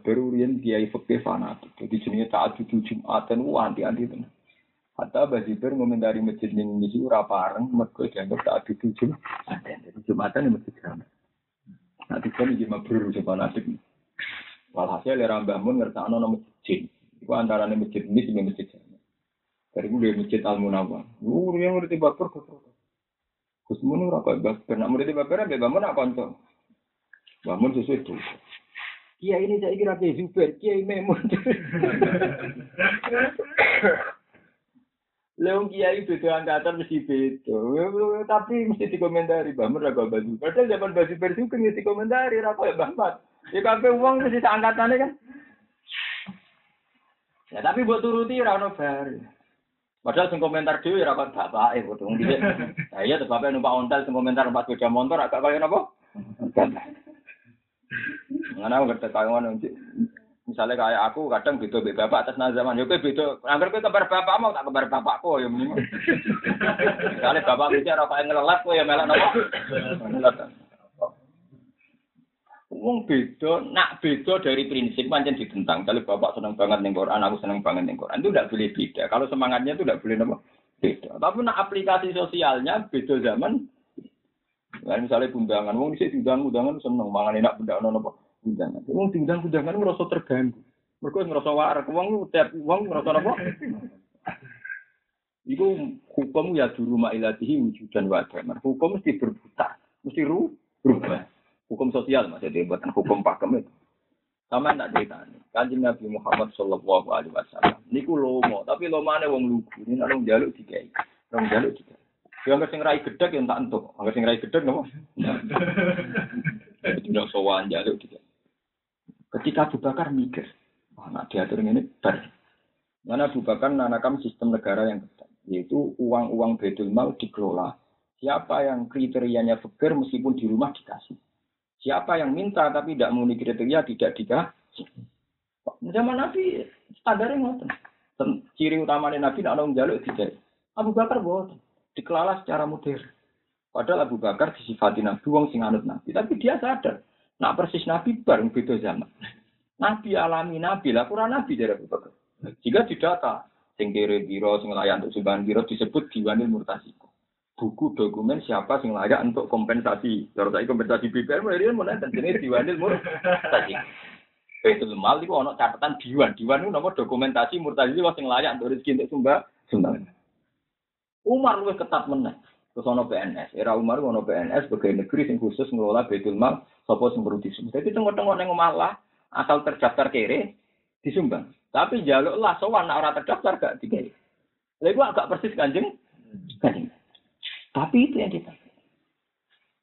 kiai fikih fanatik. Jadi jenenge taat itu Jumatan ku anti-anti. Hatta Ber ngomentari masjid ning iki ora pareng mergo dianggap taat itu Jumatan. Jadi Jumatan yang masjid jamak. Nanti kan iki mabrur fanatik. Walhasil era Mbah Mun ngertakno nama masjid. Iku antarane masjid ini sing masjid jamak. Dari gue masjid Al Munawwar. Lu yang ngerti Ber kok Gus Mun ora kok bab kena murid bapak mbek bangun nak kanca. Bangun sesuai itu. Kiai ini saya kira Zubair, Kiai Memun. Leung Kiai beda angkatan mesti beda. Tapi mesti dikomentari, bangun raga baju. Padahal zaman baju versi kan mesti komentari, raga ya Bambang. Ya kabeh uang mesti seangkatannya kan. Ya tapi buat turuti rano baru. Padahal sing komentar dhewe ora kok bapake wong dhisik. Lah iya bapak numpak ontel sing komentar numpak sepeda motor agak kaya napa? Aku ngerti kaya ngono Misalnya kayak aku kadang beda mbek bapak atas nama zaman. Yo kowe beda. Angger kowe kembar bapak mau tak kembar bapakku ya minimal. Misalnya bapak bicara kaya ngelelat kowe ya melak napa? Wong beda, nak beda dari prinsip pancen ditentang. Kalau bapak seneng banget ning Quran, aku seneng banget ning Quran. Itu tidak boleh beda. Kalau semangatnya itu tidak boleh apa? Beda. Tapi nak aplikasi sosialnya beda zaman. Nah, misalnya undangan, wong dhisik diundang undangan seneng mangan enak undangan apa? Undangan. Wong diundang undangan ngerasa terganggu. Mergo ngerasa warak, wong tiap wong ngerasa apa? Iku hukum ya dulu ma'ilatihi wujudan wa Hukum mesti berputar, mesti rubah hukum sosial mas jadi buatan hukum pakem itu. Sama tak cerita nih kanjeng Nabi Muhammad Shallallahu Alaihi Wasallam. Niku lomo tapi lomane wong lugu. Ini nang jaluk dikai. Nang jaluk dikai. Yang sing rai gedek yang tak entuk. Angker sing rai gedek nopo tidak sowan jaluk dikai ketika Abu Bakar mikir wah nak diatur ini ber mana Abu Bakar nanakam sistem negara yang ketat yaitu uang-uang bedul mal dikelola siapa yang kriterianya fakir meskipun di rumah dikasih Siapa yang minta tapi tidak memenuhi kriteria tidak dikasih. Zaman Nabi standarnya ngoten. Ciri utamanya Nabi tidak ada jaluk tidak. Abu Bakar buat dikelola secara modern. Padahal Abu Bakar disifati Nabi wong sing anut Nabi, tapi dia sadar. Nak persis Nabi bareng beda zaman. Nabi alami Nabi lah kurang Nabi dari Abu Bakar. Jika didata, sing kiri biro, sing layan untuk sumbangan biro disebut diwanil murtasiku buku dokumen siapa sing layak untuk kompensasi. Kalau saya kompensasi BPR mulai dia mulai dan jenis diwanil murtasi. Itu mal itu ono catatan diwan. Diwan itu nomor dokumentasi murtasi itu sing layak untuk rezeki untuk sumba sumbangan. Umar lebih ketat menang. Terus ono PNS. Era Umar ono PNS sebagai negeri sing khusus ngelola betul mal sapa sing perlu disumbang. Jadi tengok-tengok neng malah asal terdaftar kere disumbang. Tapi jaluk lah sowan orang terdaftar gak dikai. Lalu agak persis kanjeng. Kanjeng. Tapi itu yang kita.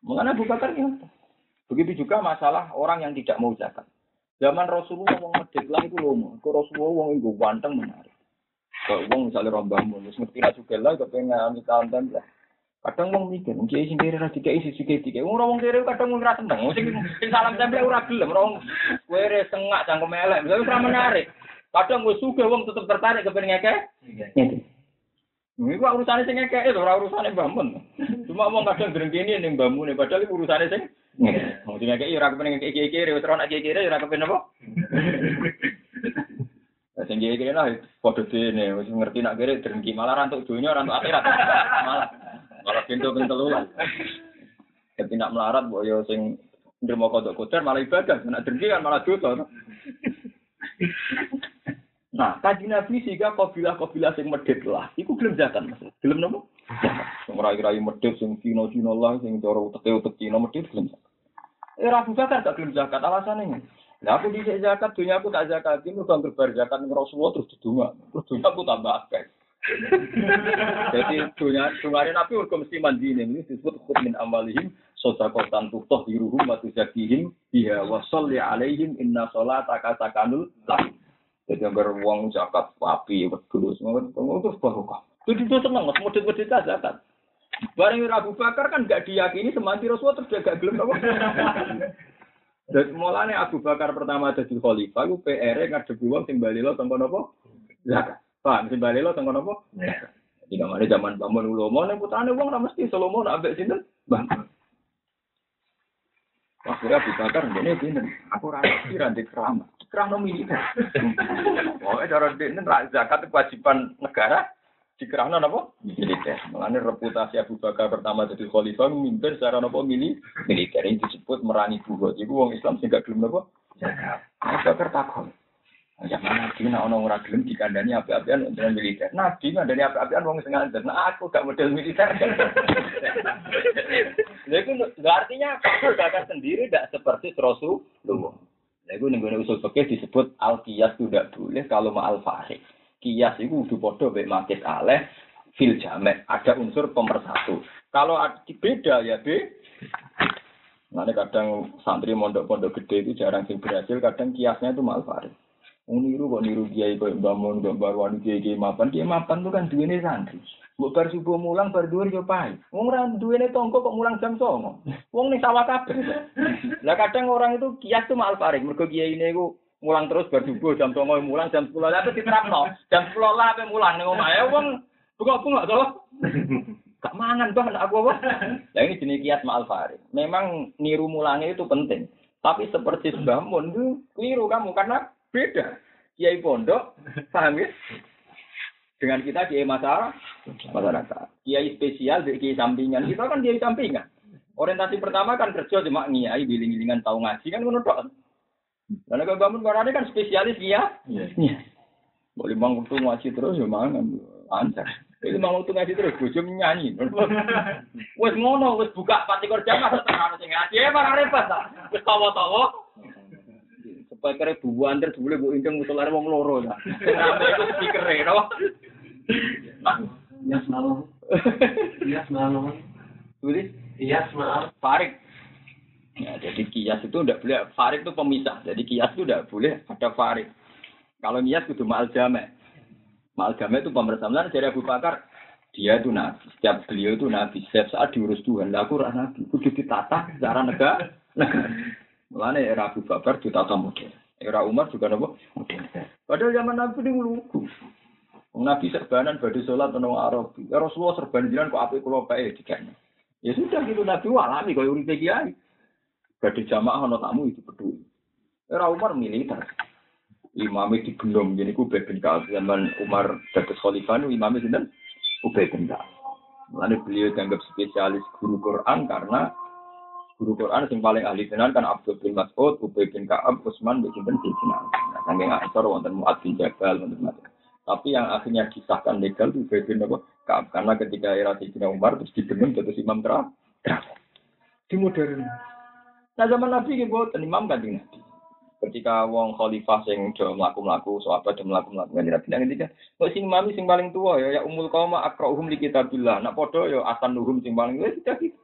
Mengenai Abu Bakar ya. Begitu juga masalah orang yang tidak mau zakat. Zaman Rasulullah wong medhit lah itu lomo. Kok Rasulullah wong iku ganteng menarik. Kok wong misalnya rombang mulus ngerti ra juga lah kepengen kanten lah. Kadang wong mikir, mungkin sing kiri ra dikai sisi kiri Wong wong kiri kadang wong ra seneng. Sing sing salam tempel ora gelem, wong kere sengak cangkem elek. Misalnya ora menarik. Kadang wis sugih wong tetep tertarik kepengen ngeke. Ini kok urusannya sing ngekek itu, orang urusannya bangun. Cuma mau kadang gerengkini ning bangun, padahal itu urusannya sing Mau sing ngekek ora kepen ngekek iki, wis ora nak iki iki ora kepen apa? Sing iki iki lah padha dene, wis ngerti nak kere drengki malah rantuk dunya ora akhirat. Malah malah pintu pentelu lah. Tapi nak melarat mbok yo sing nrimo kodok kotor malah ibadah, nak drengki kan malah dosa. Nah, kaji Nabi sehingga kabilah-kabilah sing medit lah, iku gelem zakat Mas. Gelem napa? Zakat. Rai-rai medit sing Cina-Cina lah, sing cara utek-utek Cina medit gelem. Eh Abu Bakar gak gelem zakat alasannya. Lah aku dhisik zakat, dunia aku tak zakat, ini udah berbar zakat Rasulullah terus didunga. Terus dunia aku tambah akeh. Jadi dunia dunia Nabi urut mesti mandi ini disebut khut amalihim sodakotan tutoh diruhum wa tuzakihim biha wa sholli alaihim inna sholataka sakanul lahum. Jadi agar uang zakat api, wedus, semua itu barokah. Itu itu seneng, mas model model zakat. Barang Abu Bakar kan gak diyakini semanti Rasulullah terus gak gelem apa. Dan mulanya Abu Bakar pertama jadi khalifah, itu PR ngadepi uang sing balilo tengko nopo zakat. Pak, sing balilo tengko nopo? Tidak mana zaman bangun ulama, nih putrane uang ora mesti Salomo nak ambek sinten? Bangun. Akhirnya Abu Bakar ini pinter. Aku rasa kira di keramat. Kerana militer. Pokoknya cara ini zakat kewajiban negara di kerana apa? Militer. Mengenai reputasi Abu Bakar pertama jadi khalifah mimpin secara apa? Mili militer. Ini disebut merangi buho. Jadi orang Islam sehingga gelem apa? Abu Bakar takut. Zaman Nabi nak ono ora gelem dikandani api-apian untuk militer. Nabi ngandani api-apian wong sing nganten. Nah aku gak model militer. Lha iku artinya Abu Bakar sendiri tidak seperti Rasulullah. Lha iku ning usul fikih disebut al qiyas tidak boleh kalau ma al farik. Qiyas itu kudu padha mek makit aleh fil jamek. Ada unsur pemersatu. Kalau beda ya B. Nanti kadang santri mondok-pondok gede itu jarang sing berhasil, kadang kiasnya itu mal farik. Niru kok niru kiai kok bangun kok barwani kiai kiai mapan kiai mapan tuh kan duwene santri Mbok bar subuh mulang bar dhuwur yo pae. Wong ora duwene tonggo kok mulang jam 09.00. Wong ning sawah kabeh. Lah kadang orang itu kias tuh mal mergo kiai ini iku mulang terus bar subuh jam 09.00 mulang jam 10 lah itu diterapno. Jam 10 lah ape mulang ning omahe wong bunga-bunga to. Gak mangan bang aku apa? Lah ini jenis kias mal faring. Memang niru mulangnya itu penting. Tapi seperti Mbah Mun itu keliru kamu karena Beda. Kiai pondok, paham ya? Dengan kita kiai masyarakat, masyarakat. Kiai spesial, kiai sampingan. Kita kan kiai sampingan. Orientasi pertama kan kerja cuma ngiai, biling-bilingan tahu ngaji kan menurut Karena kalau bangun karena kan spesialis ya. Iya. Boleh bang waktu ngaji terus ya mangan lancar. Itu mau waktu ngaji terus bojo nyanyi. Wes ngono, wes buka pati kerja masa tenan sing ngaji ya para repot ta. Wes tawa-tawa kere buan terus boleh bu inceng musolare wong loro ya. Nama itu speaker ya, no? Iya selalu. Iya selalu. Boleh? Iya selalu. Farik. Ya, jadi kias itu tidak boleh. Farik itu pemisah. Jadi kias itu tidak boleh ada farik. Kalau kias itu ma'al jamek. Ma'al jamek itu pemersamaan dari Abu Bakar. Dia itu nabi. Setiap beliau itu nabi. Setiap saat diurus Tuhan. Lah aku nabi. Kudu ditata secara negara. negara. Mulane era Abu Bakar ditata model. Era Umar juga nopo model. Padahal zaman Nabi ini lugu. Nabi serbanan badi sholat menang Arab. Ya Rasulullah serban jiran kok api kulo bae dikene. Ya sudah gitu Nabi alami kaya uripe kiai. Badi jamaah ana tamu itu peduli. Era Umar militer. Imamnya digendong, jadi ku bin zaman Umar dados khalifah imamnya sinten? Ubay bin Ka'ab. Mulane beliau dianggap spesialis guru Quran karena guru Quran sing paling ahli tenan kan Abdul bin Mas'ud, Ubay bin Ka'ab, Utsman bin Sinten bin Sinan. Nah, saking ngasor wonten Mu'ad bin Jabal wonten macam. Tapi yang akhirnya disahkan legal itu Ubay bin Ka'ab karena ketika era Sayyidina Umar terus dibenung terus imam terakhir. Di modern. Nah zaman Nabi iki boten imam kan Nabi. Ketika wong khalifah sing do mlaku-mlaku, sahabat do mlaku-mlaku kan Nabi nang ngendikan, kok sing mami sing paling tua ya ya umul qauma akrauhum li kitabillah. Nak padha ya asan nuhum sing paling wis sudah gitu.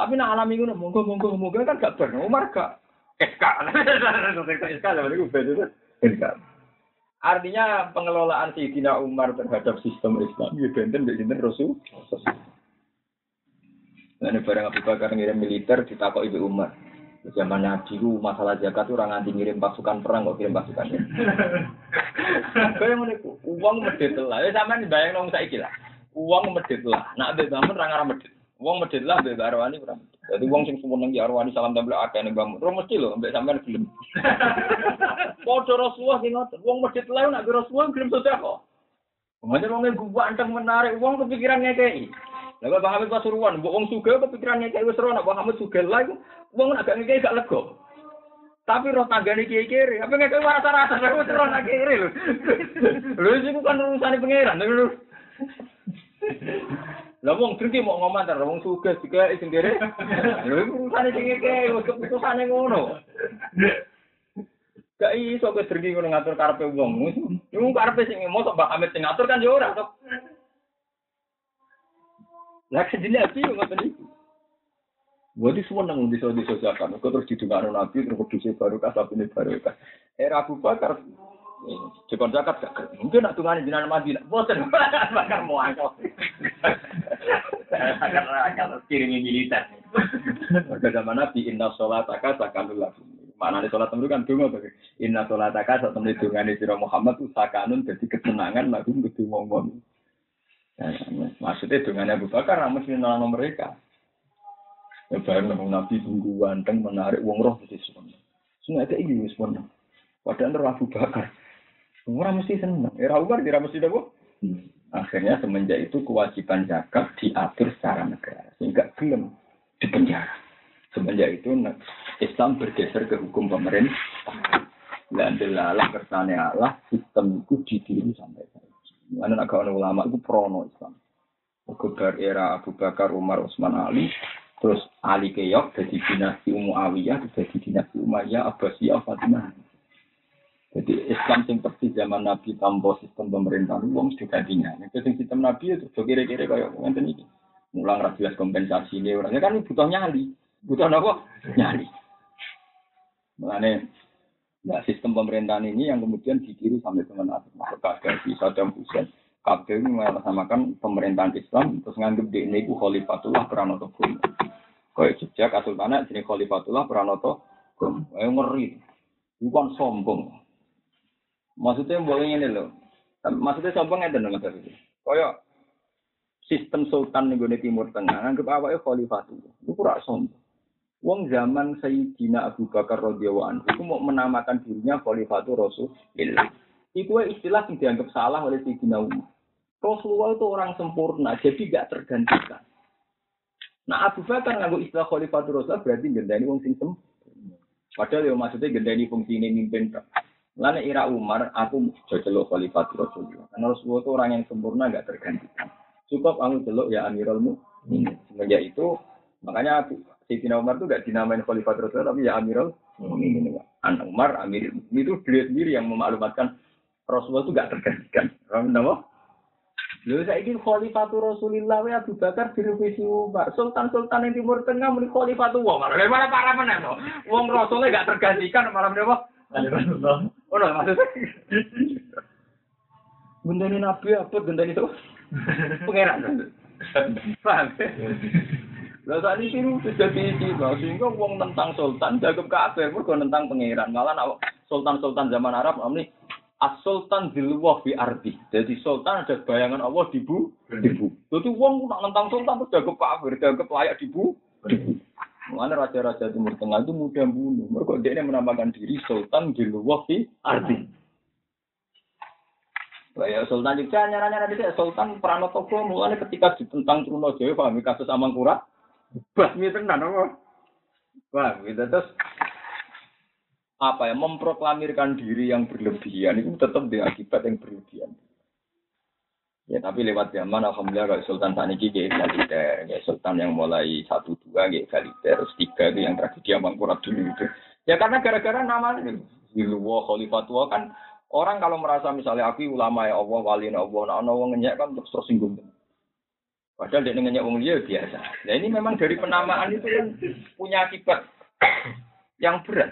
Tapi nak alami ngono monggo monggo monggo kan gak ber Umar gak SK. SK SK. Artinya pengelolaan Sayyidina Umar terhadap sistem Islam ya benten mbek sinten Rasul. Nah, barang Abu Bakar ngirim militer ditakok Ibu Umar. Zaman Nabi ku masalah zakat tuh orang nganti ngirim pasukan perang kok kirim pasukan. Kayak ngono iku, uang medhit lah. Ya sampean bayang nang saiki lah. Uang medhit lah. Nak mbek bangun ra medhit. Wong medhit lah mbek Arwani ora. Dadi wong sing seneng ya Arwani salam tempel akeh ning bangun. Ora mesti lho mbek sampean gelem. Padha Rasulullah sing ngoten. Wong medhit lah nak Rasulullah gelem sedekah. Mungkin wong gua anteng menarik, wong kepikiran ngekei. Lah kok Bang Hamid Pasuruan, mbok wong sugih kepikiran ngekei wis ora nak Bang Hamid sugih lah iku wong nak gak ngekei gak lega. Tapi roh tanggane kiai kiri, apa ngekei rata-rata wis roh nak kiri lho. Lho iku kan urusane pangeran. Lah wong drengki mau ngomantar, wong sugih sing kere. Lha urusane sing iki keputusane ngono. Gak iso ke drengki ngono ngatur karepe wong. Wong karepe sing mosok Mbak Amit sing ngatur kan yo ora. Lah kedine api ngoten iki. Wadi semua nang di sosial kan, kok terus didungakno Nabi terus kudus baru kasap ini baru Era Abu Bakar Jekon zakat gak mungkin nak tungane jenengan Madinah. Boten bakar mau angkel. Bakar angkel kirimi militer. Pada zaman Nabi inna sholataka sakanul lakum. Mana nih sholat temen kan dungo tuh. Inna sholataka saat temen dungane sira Muhammad itu sakanun jadi kesenangan lagu kudu ngomong. Nah, maksudnya dengan Abu Bakar mesti nolong mereka. Ya baru nang Nabi tunggu ganteng menarik wong roh di sana. Sungai itu ini semua. Padahal Abu Bakar. Orang mesti senang. Era Umar tidak mesti apa? Akhirnya semenjak itu kewajiban zakat diatur secara negara. Sehingga belum di penjara. Semenjak itu Islam bergeser ke hukum pemerintah. Dan delalah kersane Allah, sistem itu didiri sampai sekarang. Mana nak ulama itu prono Islam. Kebar era Abu Bakar, Umar, Utsman, Ali, terus Ali Keyok jadi dinasti Umayyah, jadi dinasti Umayyah, Abbasiyah, Fatimah. Jadi Islam yang persis zaman Nabi tanpa sistem pemerintahan uang mesti gantinya. Itu sistem Nabi itu kira-kira kayak ngenten ini. Mulang rakyat kompensasi ini orangnya kan butuh nyali, butuh apa? Nyali. Makanya Nah, sistem pemerintahan ini yang kemudian dikiru sampai teman Masuk Gaddafi, Saddam Hussein. Kabel ini mengatasnamakan pemerintahan Islam, terus nganggep ini itu Khalifatullah Pranoto Gum. Kayak jejak Kesultanan jenis Khalifatullah Pranoto Gum. Ayo ngeri. Bukan sombong. Maksudnya boleh ini loh. Maksudnya sombong ada nama itu. Kayak sistem sultan nih Timur Tengah, nganggep awalnya Khalifatullah. Itu kurang sombong. Wong zaman Sayyidina Abu Bakar radhiyallahu anhu itu mau menamakan dirinya Khalifatul Rasulullah. Itu istilah yang dianggap salah oleh Sayyidina Umar. Rasulullah itu orang sempurna, jadi tidak tergantikan. Nah Abu Bakar nganggo istilah Khalifatul Rasulullah berarti gendani wong sing. Padahal ya maksudnya gendani fungsi ini mimpin. Lalu era Umar, aku jocelok Khalifatul Rasulullah. Karena Rasulullah itu orang yang sempurna, nggak tergantikan. Cukup aku celok ya Amirul Mukminin. Semenjak itu, makanya Sayyidina Umar itu gak dinamain Khalifah Rasulullah, tapi ya Amirul Mukminin. Anak Umar, Amir itu beliau sendiri yang memaklumatkan Rasulullah itu gak tergantikan. Lalu saya ingin Khalifah Rasulullah ya Abu Bakar direvisi Umar. Sultan-sultan yang Timur Tengah muni Khalifah tuh Umar. Bagaimana para no? Wong Rasulullah gak tergantikan malam apa? Oh no, maksudnya. Gendani Nabi apa gendani itu? Pangeran. Paham? Lah saat ini sudah diisi, sehingga wong tentang sultan jaga kafir, mergo tentang pangeran. Malah nak sultan-sultan zaman Arab ini as-sultan dilwah fi ardi. Jadi sultan ada bayangan Allah di bu, di bu. Jadi wong nak tentang sultan terus jaga kafir, jaga layak di bu, di bu. Mana raja-raja Timur Tengah itu mudah bunuh. Mereka dia menambahkan diri sultan dilwah fi ardi. Ya Sultan juga nyara-nyara di Sultan Pranotogo mulai ketika ditentang Trunojoyo pahami kasus Amangkurat Basmi tenan apa? Wah, gitu terus apa ya memproklamirkan diri yang berlebihan itu tetap di akibat yang berlebihan. Ya tapi lewat zaman alhamdulillah kalau Sultan saat ini kayak egaliter, ya Sultan yang mulai satu dua kayak egaliter, terus tiga itu yang tragedi Mangkurat dulu itu. Ya karena gara-gara nama ini, Hilwa, Khalifatullah kan orang kalau merasa misalnya aku ulama ya Allah, wali Allah, nah Allah ngenyek kan terus tersinggung. Padahal dia dengan wong liya biasa. Nah ini memang dari penamaan itu kan punya akibat yang berat.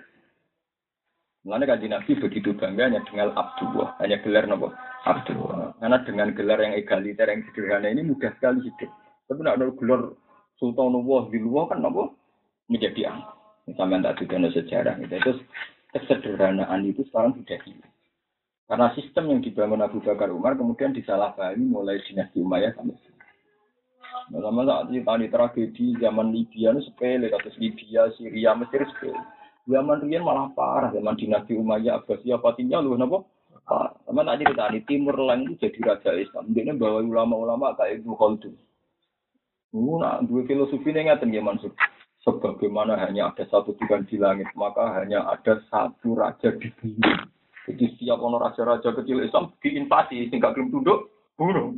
Mengenai kaji Nabi begitu bangganya dengan Abdullah, hanya gelar nopo Abdullah. Karena dengan gelar yang egaliter yang sederhana ini mudah sekali hidup. Tapi nak ada gelar Sultanullah di luar kan nopo menjadi angka. Misalnya tak juga sejarah gitu. Terus kesederhanaan itu sekarang sudah hilang. Karena sistem yang dibangun Abu Bakar Umar kemudian disalahpahami mulai dinasti Umayyah sampai Nah, sama saat ini tadi tragedi zaman Libya itu sepele, kasus Libya, Syria, Mesir sepele. Zaman Rian malah parah, zaman dinasti Umayyah, Abbasiyah, Fatimiyah, lu kenapa? Parah. Sama tak cerita di Timur Lain itu jadi raja Islam. Dia bawa ulama-ulama kayak Ibnu Khaldun. Uh, nah, dua filosofi ini ngerti ya Mansur. Sebagaimana hanya ada satu Tuhan di langit, maka hanya ada satu raja di bumi. Jadi setiap orang raja-raja kecil Islam diinvasi, sehingga belum tunduk, bunuh.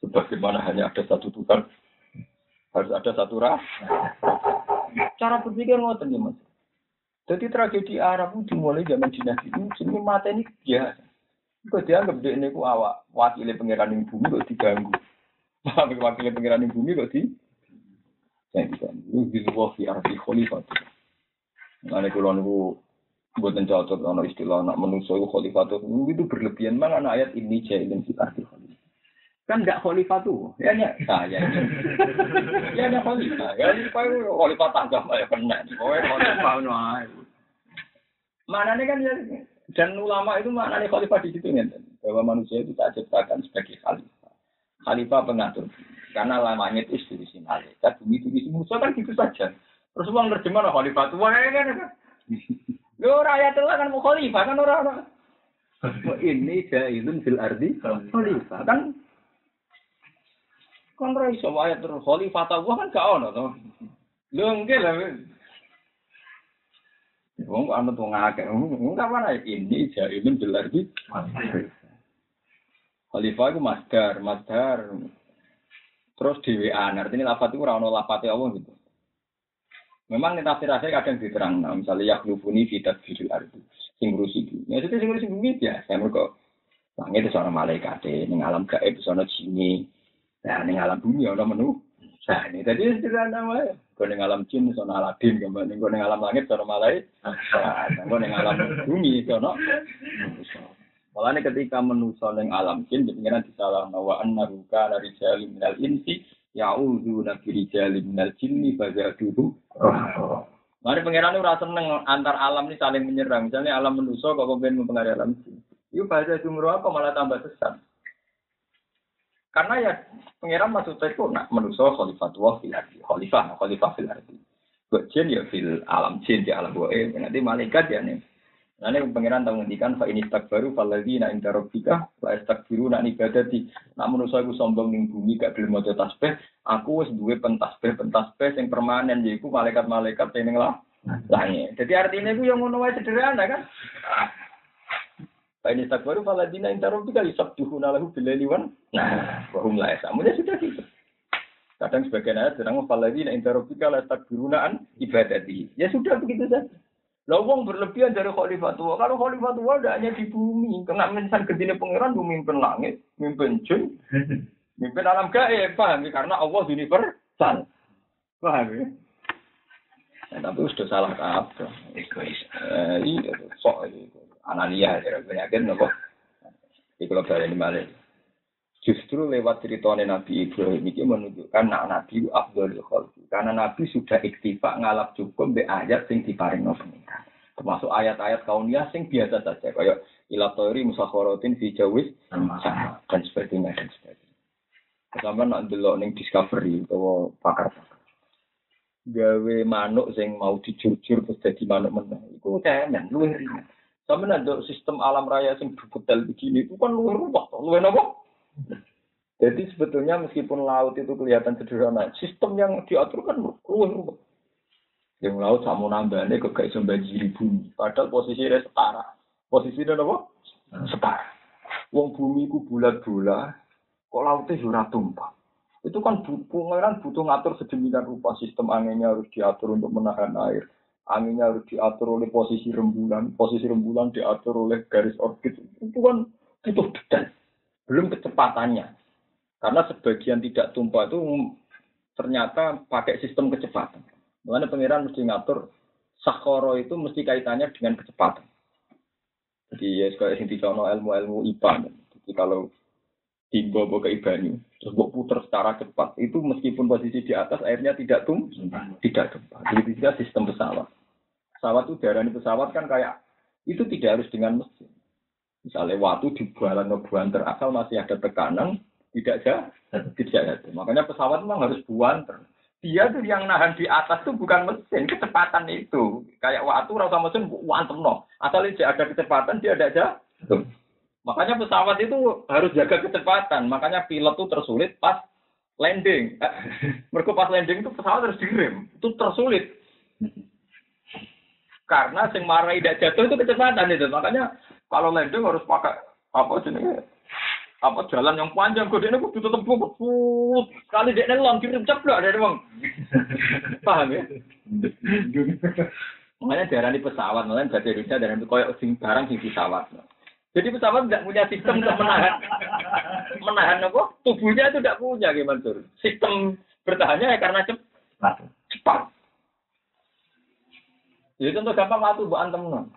Sebagaimana hanya ada satu Tuhan, harus ada satu ras. Cara berpikir ngoten ya mas. Jadi tragedi Arab itu dimulai zaman dinasti itu, jadi mata ini biasa. Kok dianggap dia ini awak wakilnya pangeran yang bumi kok diganggu. wakilnya pangeran yang bumi kok di saya bisa lu di luar di arti khalifah. Nah, kalau buat cocok ono istilah anak manusia itu khalifah itu berlebihan mana ayat ini dan si khalifah. Kan enggak khalifah tuh. Ya ya. Nah, ya. Ya ada khalifah. Ya ini kau khalifah tangga ya kena. Kau khalifah no. Mana nih kan ya dan ulama itu mana nih khalifah di situ nih. bahwa manusia itu tak ciptakan sebagai khalifah. Khalifah pengatur. Karena lamanya itu institusi malaikat, bumi itu isi manusia kan gitu saja. Terus uang terjemah khalifah tua ya kan? Lo rakyat itu kan mau khalifah kan orang-orang. Ini jailun fil ardi khalifah kan kan ra iso ayat terus khalifah ta kan gak ono to. Lho nggih lah. Wong anut wong akeh. Wong mana ini jailun fil ardi Khalifah itu masdar, masdar. Terus dhewean, artinya lafat itu ora ono lafate Allah gitu. Memang ini tafsir saya kadang diterang, nah, misalnya yaklufuni fitat fil ardi, sing ngurusi bumi. Ya itu sing ngurusi bumi biasa, mereka langit itu seorang malaikat, ning alam gaib seorang jini, nah ning alam bumi ada menu. Nah ini tadi sederhana wae. Kau ning alam jin sono Aladin, kau ning kau ning alam langit sono malaikat, nah kau ning alam bumi sono. Malah ketika menuso ning alam jin, pengiran disalah bahwa annahu kana rijalun minal insi ya'udzu nabi rijalin minal jinni fazaduhu Mari pangeran itu rasa seneng antar alam ini saling menyerang. Misalnya alam manusia kok kemudian mempengaruhi alam jin. Itu bahasa jumroh apa malah tambah sesat. Karena ya pangeran maksudnya itu nak manusia khalifatullah fil ardi. Khalifah, khalifah fil ardi. Buat jin ya fil alam jin di alam goe. Nanti malaikat ya nih. Nanti pangeran tahu ngendikan fa ini takbaru faladina inda rabbika wa istakbiru nak ibadati. Nak manusia iku sombong ning bumi gak gelem maca tasbih, aku wis duwe pentasbih pentasbih sing permanen yaiku malaikat-malaikat ning lah. Langit. Jadi artinya itu yang ngono wae sederhana kan. Ini takbaru faladina inda rabbika yusabbihuna lahu bil laili wan nah wa hum la yasamun. Ya sudah gitu. Kadang sebagian ayat sedang faladina inda rabbika la takbiruna an ibadati. Ya sudah begitu saja. Lah wong berlebihan dari khalifah tua. Kalau khalifah tua tidak hanya di bumi. Kena mensan gedine pangeran memimpin langit, memimpin jin, memimpin alam gaib, paham ya? Karena Allah universal. Paham ya? Tapi sudah salah apa? Egois. Eh, iya, sok itu. Anania, ya, penyakit nopo. Di kalau balik balik. Justru lewat ceritanya Nabi Ibrahim ini menunjukkan nak Nabi Abdul Khalqi. Karena Nabi sudah iktifak ngalap cukup be ayat sing diparing. Termasuk ayat-ayat kauniyah sing biasa saja. Kayak ilatori musakhorotin fi jawis dan sebagainya dan sebagainya. Sama nak delok discovery atau pakar-pakar. Gawe manuk sing mau dijurjur terus jadi manuk menang. Iku cemen, luwih ringan. Nak sistem alam raya sing berputel begini itu kan luwih ruwet, luwih nopo? Jadi sebetulnya meskipun laut itu kelihatan sederhana, sistem yang diatur kan ruwet Yang laut sama nambahnya ke kayak banjiri bumi. Padahal posisinya setara. Posisinya apa? Setara. Wong bumi ku bulat-bulat, kok lautnya jurah tumpah. Itu kan pengeran butuh ngatur sedemikian rupa. Sistem anginnya harus diatur untuk menahan air. Anginnya harus diatur oleh posisi rembulan. Posisi rembulan diatur oleh garis orbit. Itu kan butuh detail belum kecepatannya. Karena sebagian tidak tumpah itu ternyata pakai sistem kecepatan. Mengenai pangeran mesti ngatur sakoro itu mesti kaitannya dengan kecepatan. Jadi ya yang dicono ilmu-ilmu IPA. Jadi kalau timbo ke ibanyu, terus buat putar secara cepat, itu meskipun posisi di atas airnya tidak tum, tidak tumpah. Jadi juga sistem pesawat. Pesawat itu darah pesawat kan kayak itu tidak harus dengan mesin. Misalnya waktu di bualan buanter asal masih ada tekanan, tidak ada, tidak ada. Makanya pesawat memang harus buanter. Dia tuh yang nahan di atas tuh bukan mesin, kecepatan itu. Kayak waktu rasa mesin wantem no. Asal tidak ada kecepatan dia ada aja. Makanya pesawat itu harus jaga kecepatan. Makanya pilot tuh tersulit pas landing. Mereka pas landing itu pesawat harus direm. Itu tersulit. Karena sing marai tidak jatuh itu kecepatan itu. Makanya kalau landing harus pakai apa jenisnya? Apa jalan yang panjang kok ini kudu tetep put sekali dia nelong kirim ceplok dari bang. Paham ya? Makanya darah di pesawat, makanya bahasa Indonesia darah itu koyok sing barang sing pesawat. Jadi pesawat tidak punya sistem untuk menahan menahan apa? Tubuhnya itu tidak punya gimana tuh? Sistem bertahannya ya karena cepat. Cepat. Jadi contoh gampang waktu buat antem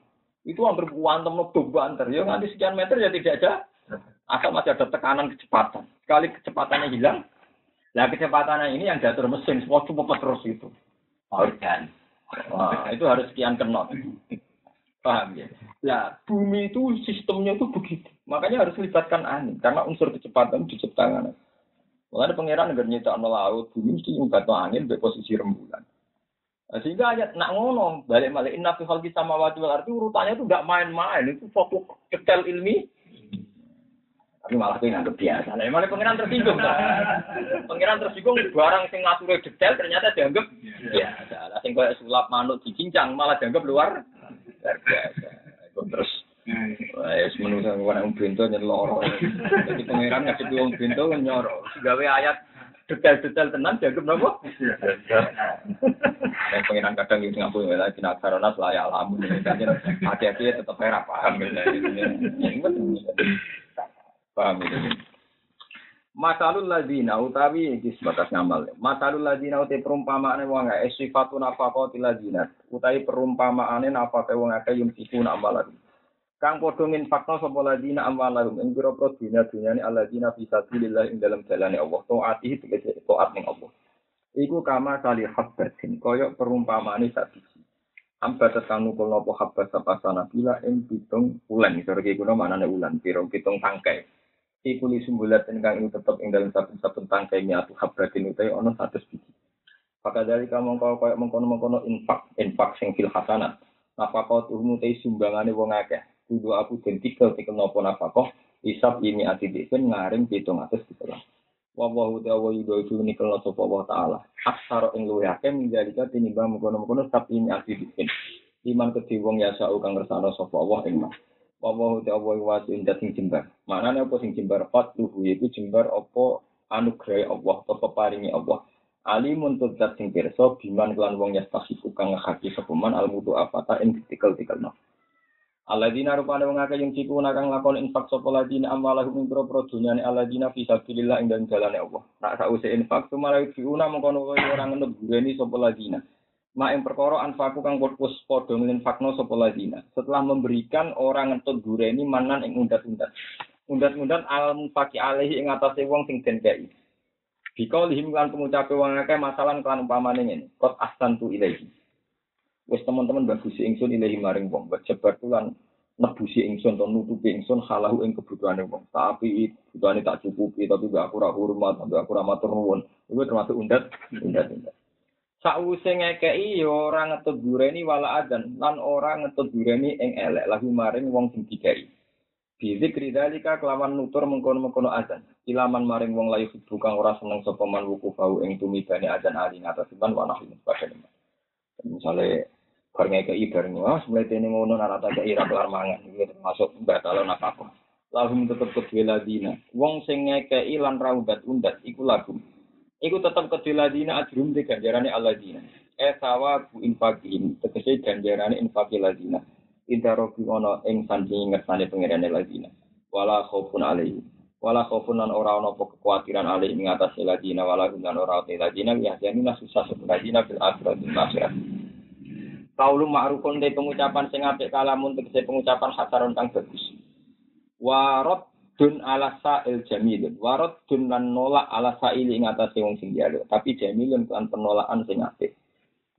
itu hampir kuantum lebih banter. Ya nanti sekian meter ya tidak ada. Asal masih ada tekanan kecepatan. Sekali kecepatannya hilang, nah kecepatannya ini yang diatur mesin, semua cuma terus itu. Organ. Wah, itu harus sekian knot. Paham ya? Nah, bumi itu sistemnya itu begitu. Makanya harus libatkan angin. Karena unsur kecepatan diciptakan. Makanya pangeran negara nyita laut, bumi mesti nyumbat angin di posisi rembulan. Nah, sehingga ayat nak ngono balik balik inna fi khalqis samawati wal ardi urutannya itu enggak main-main itu fokus detail ilmi tapi malah itu nganggep biasa. Nah, malah pangeran tersinggung. pangeran tersinggung barang sing ngatur detail ternyata dianggap biasa. Lah sing koyo sulap manuk dicincang malah dianggap luar luar biasa. Terus Wes menungso wong bento nyeloro. Jadi pangeran ngasih wong bento nyoro. Gawe ayat detail-detail tenan dianggap nopo? Dan pengiran kadang itu ngapain ya, tidak karena selaya alamun. Hati-hati tetap merah paham. Paham itu. Masalul ladina utawi iki sebatas ngamal. Masalul ladina utai perumpamaane wong akeh sifatun apa kau ladina. Utawi perumpamaane kau wong akeh yung siku amalan. Kang padha nginfakno sapa ladina amalahum ing pira-pira dunya dunyane alladzina fi sabilillah ing dalam jalane Allah. Taati tegese taat ning Allah. Iku kama kali habbatin kaya perumpamane sak biji. Amba tekan nukul nopo habbas sapa sanabila ing pitung ulan. Sore iki kuna manane ulan, pira pitung tangkai. Iku li sumbulat ingkang ing tetep ing dalam saben-saben tangkai miatu habbatin utai ana 100 biji. Maka dari kamu kau kaya mengkono-mengkono infak, infak sing fil hasanat. Nafakau tuhmu tei sumbangane wong akeh kudu aku den tikel tikel nopo kok isap ini ati disen ngaring pitung atus gitu lah. Wawahu ta'ala yudo itu nikel sapa Allah taala. Aksara ing luwih akeh menjalika tinimbang mengkono-mengkono tapi ini ati disen. Iman kedhi wong ya sa kang ngersano sapa Allah ing Wawahu ta'ala wasi indat sing jembar. Manane apa sing jembar fatuhu yaiku jembar apa anugerah Allah apa paringi Allah. alimun tudzat sing pirsa biman kelan wong ya tasifu kang ngakaki sepeman almudu apata ing tikel-tikel no. Alladzina rupane wong akeh yang ciku nakang lakon infak sapa ladina amwalahum ing pro dunyane alladzina fi sabilillah ing dalane Allah. Nak sause infak sumalai fiuna mengkono kowe ora ngenut gureni sapa ladina. Ma ing perkara anfaku kang wis padha nginfakno sapa ladina. Setelah memberikan orang ngentut gureni manan ing undat-undat. Undat-undat al mufaki alaihi ing atase wong sing den kei. Bika lihim kan wong akeh masalah kan umpamane ngene. Qad ahsantu ilaihi. Wes teman-teman bagusi ingsun ilahi maring wong, jebar tulan nebusi ingsun to nutupi ingsun halahu ing kebutuhane wong. Tapi kebutuhane tak cukupi tapi gak aku ora hormat, gak aku ora matur nuwun. Iku termasuk undat, undat, undat. Sakwise ngekeki ya ora ngetut dureni wala adan lan ora ngetut dureni ing elek lahu maring wong sing dikai. Bizik ridalika kelawan nutur mengkono-mengkono adan. Ilaman maring wong layu bukan ora seneng sapa man wukufau ing tumibane adan ali ngatasiban wa nahi Misalnya Bareng ke ibar nih, wah mulai tini ngono narata ke ira kelar mangan, itu termasuk batal nafkah. Lalu tetep kedua ladina, wong sing ngekei lan raudat undat, iku lagu. Iku tetep kedua ladina ajrum di ganjarane aladina. Eh sawa bu infakihim, tegese ganjarane infaki ladina. Intarobi ono ing sandingi ngersane pengirane ladina. Wala khofun alaihi. Wala khofun lan ora ono kekhawatiran alaihi ing atas ladina, wala lan ora te ladina, ya janina susah ladina bil akhirat akhirat. Kaulu ma'rufun de pengucapan sing apik kalamun tegese pengucapan hasaron kang bagus. Warot dun ala sa'il jamilun. Warot dun lan nolak ala sa'il ing atase wong sing jaluk. Tapi jamilun kan penolakan sing apik.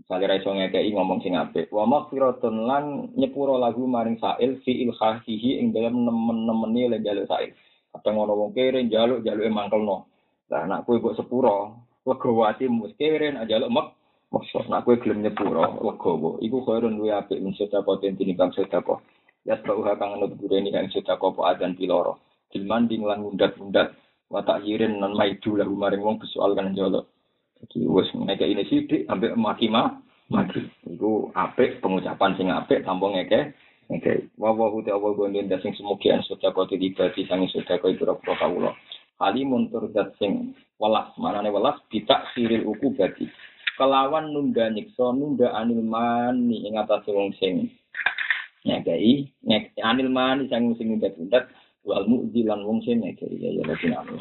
Misalnya raiso ngekei ngomong sing apik. Wa maghfiratun lan nyepuro lagu maring sa'il fi ilkhasihi ing dalam nemen-nemeni le jaluk sa'il. Kadang ngono wong kere jaluk jaluke mangkelno. Lah anak kowe kok sepuro, legawati mus kere jaluk mek Maksud, nak kue gelem nyepuro, legowo, iku khairun luwe apik min sedako den tinimbang sedako. Ya sebab kang nut bureni kang sedako po adan piloro. Dilmanding lan ngundat-ngundat, watak yirin nan maidu lahu maring wong besoal kan jolo. Jadi wis ngeke ini sidik ambek maki ma, maki. Iku apik pengucapan sing apik tanpa ngeke. Ngeke. Wa wa hu ta wa gonden sing semogian sedako dibagi sangi sedako iku ora kawula. Halimun tur sing welas, manane welas bitak siril uku bagi kelawan nunda nyiksa nunda anil mani ing atas wong sing nyek anil mani sang sing nunda-nunda wal mu'dzilan wong sing nyekei ya ya Allah